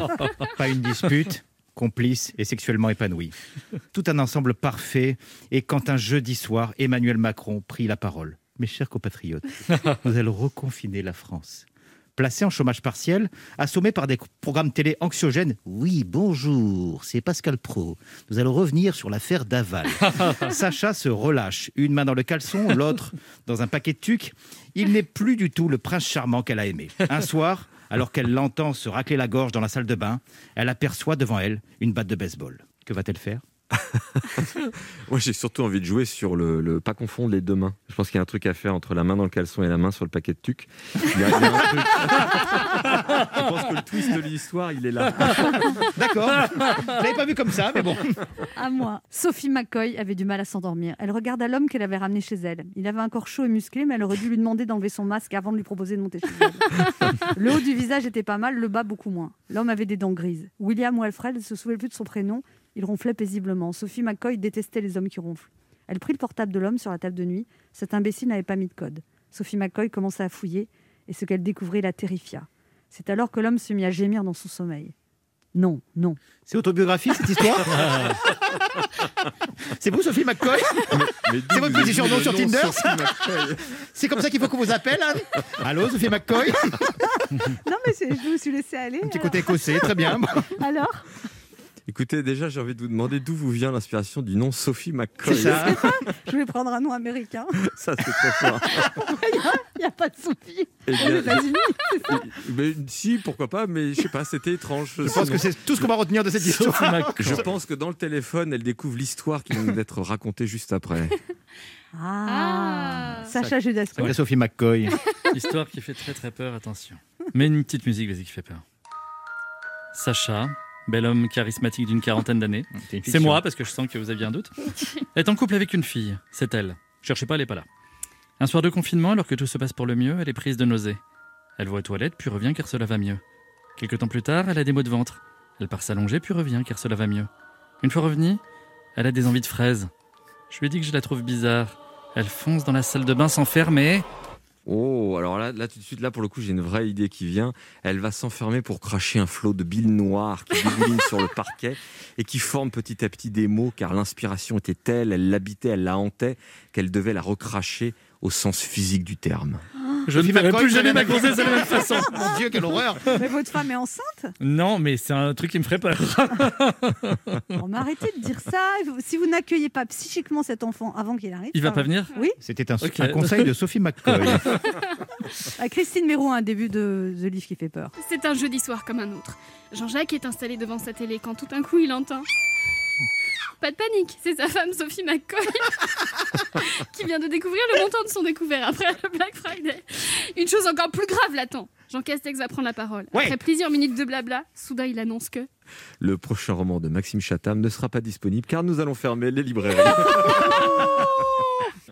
Pas une dispute, complice et sexuellement épanoui. Tout un ensemble parfait. Et quand un jeudi soir, Emmanuel Macron prit la parole. Mes chers compatriotes, nous allons reconfiner la France. Placé en chômage partiel, assommé par des programmes télé anxiogènes. Oui, bonjour, c'est Pascal Pro. Nous allons revenir sur l'affaire Daval. Sacha se relâche, une main dans le caleçon, l'autre dans un paquet de tucs. Il n'est plus du tout le prince charmant qu'elle a aimé. Un soir, alors qu'elle l'entend se racler la gorge dans la salle de bain, elle aperçoit devant elle une batte de baseball. Que va-t-elle faire? Moi, j'ai surtout envie de jouer sur le, le pas confondre les deux mains. Je pense qu'il y a un truc à faire entre la main dans le caleçon et la main sur le paquet de tucs. Il y a, il y a un truc. Je pense que le twist de l'histoire, il est là. D'accord. Je l'avais pas vu comme ça, mais bon. À moi. Sophie McCoy avait du mal à s'endormir. Elle regarda l'homme qu'elle avait ramené chez elle. Il avait un corps chaud et musclé, mais elle aurait dû lui demander d'enlever son masque avant de lui proposer de monter chez elle. Le haut du visage était pas mal, le bas beaucoup moins. L'homme avait des dents grises. William ou Alfred ne se souvenait plus de son prénom. Il ronflait paisiblement. Sophie McCoy détestait les hommes qui ronflent. Elle prit le portable de l'homme sur la table de nuit. Cet imbécile n'avait pas mis de code. Sophie McCoy commença à fouiller, et ce qu'elle découvrit la terrifia. C'est alors que l'homme se mit à gémir dans son sommeil. Non, non. C'est autobiographique cette histoire C'est vous, Sophie McCoy C'est votre surnom sur Tinder C'est comme ça qu'il faut qu'on vous appelle Anne Allô, Sophie McCoy Non, mais c'est- je me suis laissée aller. Un petit côté écossais, très bien. Alors? Écoutez, déjà, j'ai envie de vous demander d'où vous vient l'inspiration du nom Sophie McCoy. Ça. Je vais prendre un nom américain. Ça, c'est très fort. Il n'y a pas de Sophie Eh aux États-Unis. mais, si, pourquoi pas, mais je sais pas, c'était étrange. Je pense que c'est tout ce qu'on va retenir de cette histoire. Je pense que dans le téléphone, elle découvre l'histoire qui vient d'être racontée juste après. Ah, Sacha Judasco. Sacrée Sophie McCoy. Histoire qui fait très très peur, attention. Mais une petite musique, vas-y, qui fait peur. Sacha, bel homme charismatique d'une quarantaine d'années. C'est une C'est moi, parce que je sens que vous aviez un doute. est en couple avec une fille, c'est elle. Cherchez pas, elle est pas là. Un soir de confinement, alors que tout se passe pour le mieux, elle est prise de nausée. Elle va aux toilettes, puis revient car cela va mieux. Quelque temps plus tard, elle a des maux de ventre. Elle part s'allonger, puis revient car cela va mieux. Une fois revenue, elle a des envies de fraises. Je lui ai dit que je la trouve bizarre. Elle fonce dans la salle de bain sans fermer. Oh, alors là, là, tout de suite, là, pour le coup, j'ai une vraie idée qui vient. Elle va s'enfermer pour cracher un flot de bile noire qui dégouline sur le parquet et qui forme petit à petit des mots, car l'inspiration était telle, elle l'habitait, elle la hantait, qu'elle devait la recracher au sens physique du terme. Je ne ferai plus jamais ma grossesse de la même façon. Mon Dieu, quelle horreur Mais votre femme est enceinte? Non, mais c'est un truc qui me ferait peur. Mais arrêtez de dire ça. Si vous n'accueillez pas psychiquement cet enfant avant qu'il arrive. Il va ça pas venir Oui. C'était un, conseil de Sophie McCoy. Christine Méro, un début de The Livre qui fait peur. C'est un jeudi soir comme un autre. Jean-Jacques est installé devant sa télé quand tout d'un coup il entend. Pas de panique, c'est sa femme Sophie McCoy qui vient de découvrir le montant de son découvert après le Black Friday. Une chose encore plus grave l'attend. Jean Castex va prendre la parole. Ouais. Après plusieurs minutes de blabla, soudain il annonce que. Le prochain roman de Maxime Chatham ne sera pas disponible car nous allons fermer les librairies.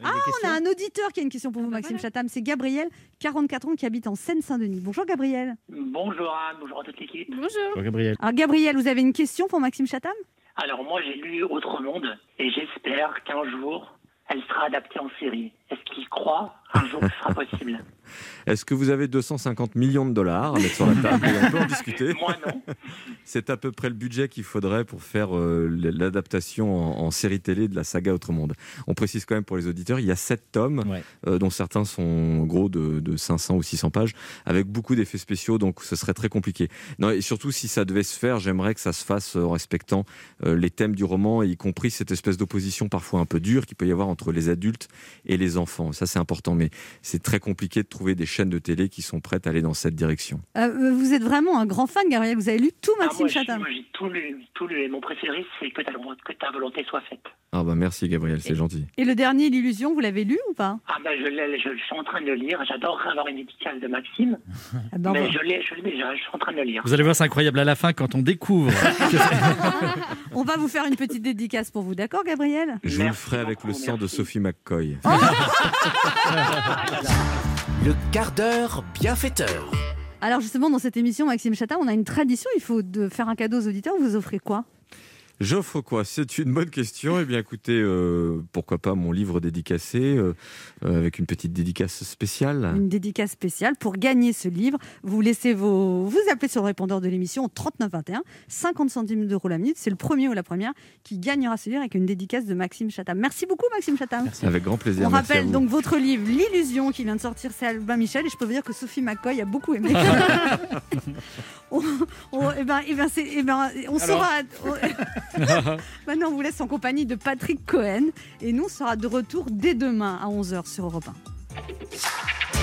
Ah, on a un auditeur qui a une question pour vous, Maxime Chatham. C'est Gabriel, 44 ans, qui habite en Seine-Saint-Denis. Bonjour Gabriel. Bonjour Anne, bonjour à toute l'équipe. Bonjour. Bonjour, Gabriel. Alors Gabriel, vous avez une question pour Maxime Chatham? Alors moi j'ai lu Autre Monde et j'espère qu'un jour elle sera adaptée en série. Est-ce qu'il croit un jour que ce sera possible Est-ce que vous avez 250 millions de dollars à mettre sur la table et On peut en discuter. Moi, non. C'est à peu près le budget qu'il faudrait pour faire euh, l'adaptation en, en série télé de la saga Autre Monde. On précise quand même pour les auditeurs, il y a sept tomes, Ouais. euh, dont certains sont gros de, de 500 ou 600 pages, avec beaucoup d'effets spéciaux, donc ce serait très compliqué. Non, et surtout, si ça devait se faire, j'aimerais que ça se fasse en respectant euh, les thèmes du roman, y compris cette espèce d'opposition parfois un peu dure qu'il peut y avoir entre les adultes et les enfants. Ça, c'est important, mais c'est très compliqué de trouver des chaînes de télé qui sont prêtes à aller dans cette direction. Euh, vous êtes vraiment un grand fan, Gabriel. Vous avez lu tout Ah, Maxime Chatham. moi, j'ai tout lu, tout lu. Et mon préféré, c'est que ta, que ta volonté soit faite. Ah bah merci Gabriel, c'est gentil. Et le dernier, L'illusion, vous l'avez lu ou pas? Ah ben, je, suis en train de le lire. J'adorerais avoir une dédicace de Maxime. Ah mais va- je l'ai, je l'ai déjà. Je suis en train de le lire. Vous allez voir, c'est incroyable à la fin quand on découvre. On va vous faire une petite dédicace pour vous, d'accord, Gabriel? Je vous le ferai avec le sang de. Sophie McCoy. Le quart d'heure bienfaiteur. Alors justement, dans cette émission, Maxime Chatham, on a une tradition. Il faut de faire un cadeau aux auditeurs. Vous offrez quoi? J'offre quoi C'est une bonne question. Eh bien, écoutez, euh, pourquoi pas mon livre dédicacé euh, euh, avec une petite dédicace spéciale. Une dédicace spéciale. Pour gagner ce livre, vous laissez vos... Vous appelez sur le répondeur de l'émission 3921, 50 centimes d'euros la minute. C'est le premier ou la première qui gagnera ce livre avec une dédicace de Maxime Chatham. Merci beaucoup, Maxime Chatham. Avec grand plaisir. On merci rappelle donc votre livre L'illusion qui vient de sortir, c'est Albin Michel et je peux vous dire que Sophie McCoy a beaucoup aimé. on, on- eh ben, eh ben, c'est- eh ben, on sera. on- Maintenant, on vous laisse en compagnie de Patrick Cohen et nous on sera de retour dès demain à 11h sur Europe 1.